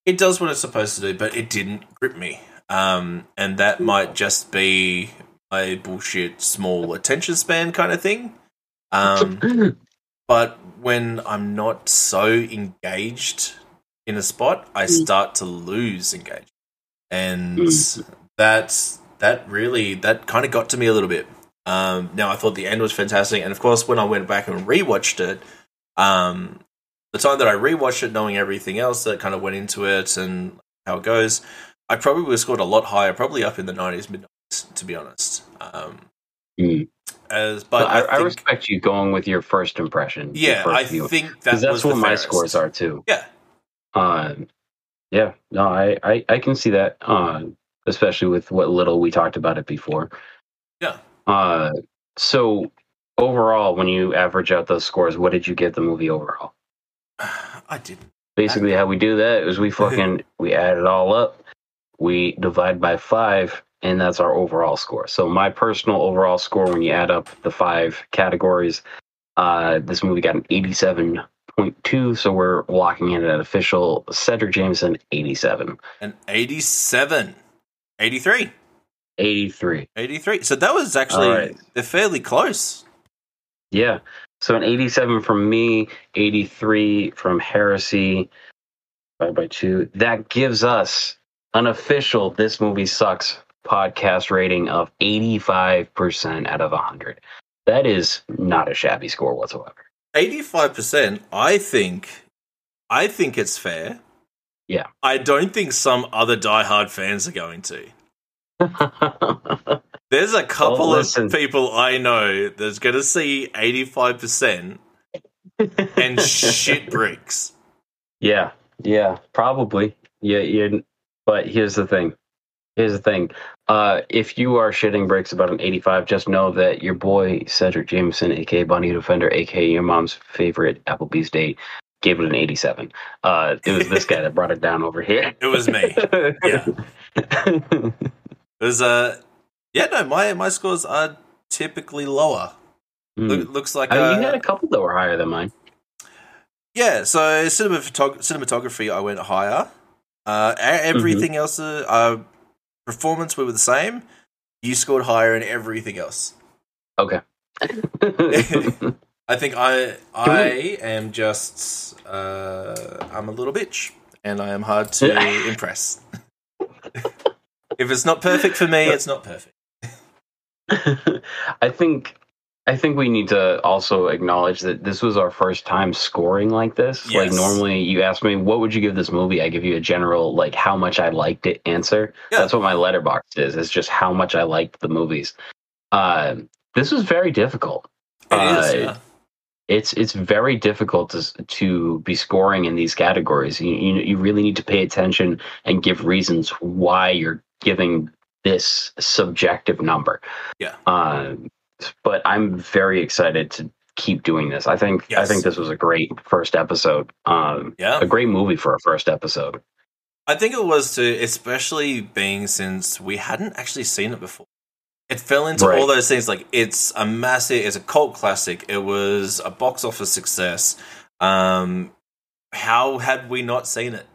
It does what it's supposed to do, but it didn't grip me. Um, and that might just be a bullshit small attention span kind of thing. Um, but when I'm not so engaged in a spot, I Mm. start to lose engagement, and Mm. That's that really that kind of got to me a little bit. Um, now I thought the end was fantastic, and of course, when I went back and rewatched it, um, the time that I rewatched it, knowing everything else that kind of went into it and how it goes, I probably would have scored a lot higher, probably up in the nineties, mid nineties, to be honest. Um, Mm. as but I, I, I think, respect you going with your first impression. yeah, first I view. think that that's was what my scores are too. Yeah, Um, yeah, no, I, I, I can see that. Uh, especially with what little we talked about it before. Yeah. Uh, so overall, when you average out those scores, what did you give the movie overall? I didn't. Basically, how we do that is we fucking we add it all up, we divide by five, and that's our overall score. So my personal overall score, when you add up the five categories, uh, this movie got an eighty-seven point two. So we're locking in at official Cedric Jameson eighty-seven. An 87. 83. 83. 83. So that was actually All right. they're fairly close. Yeah. So an 87 from me, 83 from Heresy, divided by two. That gives us an official This Movie Sucks podcast rating of 85% out of 100. That is not a shabby score whatsoever. 85%, I think I think it's fair. Yeah. I don't think some other diehard fans are going to. There's a couple of people I know that's going to see 85% and shit bricks. Yeah, yeah, probably. Yeah, yeah. But here's the thing. Here's the thing. Uh, if you are shitting bricks about an 85, just know that your boy Cedric Jameson, aka BunnieDefender, aka your mom's favorite Applebee's date, gave it an 87. Uh, it was this guy that brought it down over here. It was me. Yeah. It was uh yeah, no, my my scores are typically lower. Loo- looks like I mean, uh, you had a couple that were higher than mine. Yeah, so cinematog- cinematography, I went higher. Uh, Mm-hmm. everything else, uh, uh, performance, we were the same. You scored higher in everything else. Okay. I think I I am just uh, I'm a little bitch, and I am hard to impress. if it's not perfect for me, it's not perfect. I think I think we need to also acknowledge that this was our first time scoring like this. Yes. Like normally you ask me what would you give this movie? I give you a general like how much I liked it answer. Yeah. That's what my Letterboxd is. It's just how much I liked the movies. Uh, this was very difficult. It is, Uh, yeah. It's it's very difficult to to be scoring in these categories. You, you you really need to pay attention and give reasons why you're giving this subjective number. Yeah. Um, but I'm very excited to keep doing this. I think I think this was a great first episode. Um, Yeah. a great movie for a first episode. I think it was too, especially being since we hadn't actually seen it before. It fell into Right. all those things like it's a massive, it's a cult classic. It was a box office success. Um, how had we not seen it?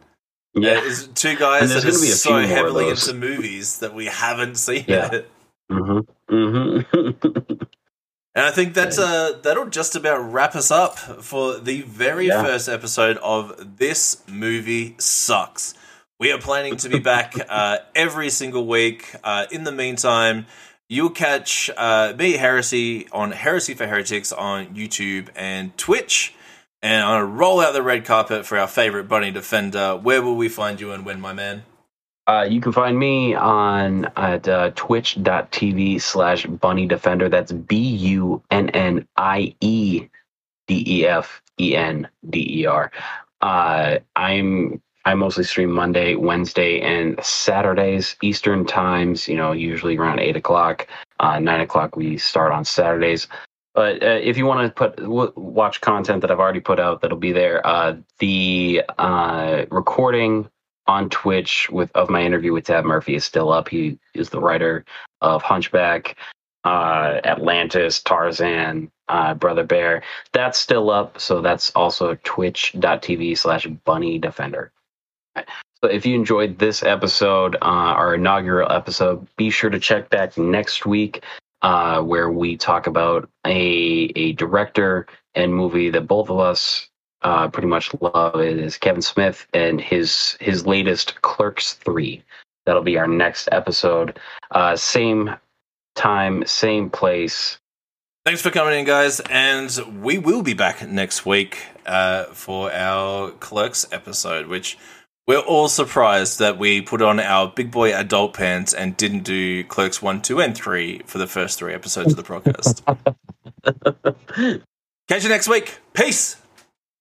Yeah. It's two guys that are gonna be a so few more of heavily into movies that we haven't seen Yeah. it. hmm hmm And I think that's uh that'll just about wrap us up for the very Yeah. first episode of this movie sucks. We are planning to be back uh, every single week. Uh, in the meantime, you'll catch uh, me Heresy on Heresy for Heretics on YouTube and Twitch. And I'm gonna roll out the red carpet for our favorite BunnieDefender. Where will we find you and when, my man? Uh, you can find me on at uh, twitch.tv slash BunnieDefender. That's B U N N I E D E F E N D E R. Uh, I'm I mostly stream Monday, Wednesday, and Saturdays Eastern times. You know, usually around eight o'clock, uh, nine o'clock. We start on Saturdays. But uh, if you want to put w- watch content that I've already put out, that'll be there. Uh, the uh, recording on Twitch with of my interview with Tab Murphy is still up. He is the writer of Hunchback, uh, Atlantis, Tarzan, uh, Brother Bear. That's still up, so that's also twitch.tv slash BunnieDefender. So if you enjoyed this episode, uh, our inaugural episode, be sure to check back next week uh, where we talk about a a director and movie that both of us uh, pretty much love. It is Kevin Smith and his his latest Clerks three. That'll be our next episode. Uh, same time, same place. Thanks for coming in, guys, and we will be back next week uh, for our Clerks episode, which we're all surprised that we put on our big boy adult pants and didn't do Clerks 1, 2, and 3 for the first three episodes of the podcast. Catch you next week. Peace.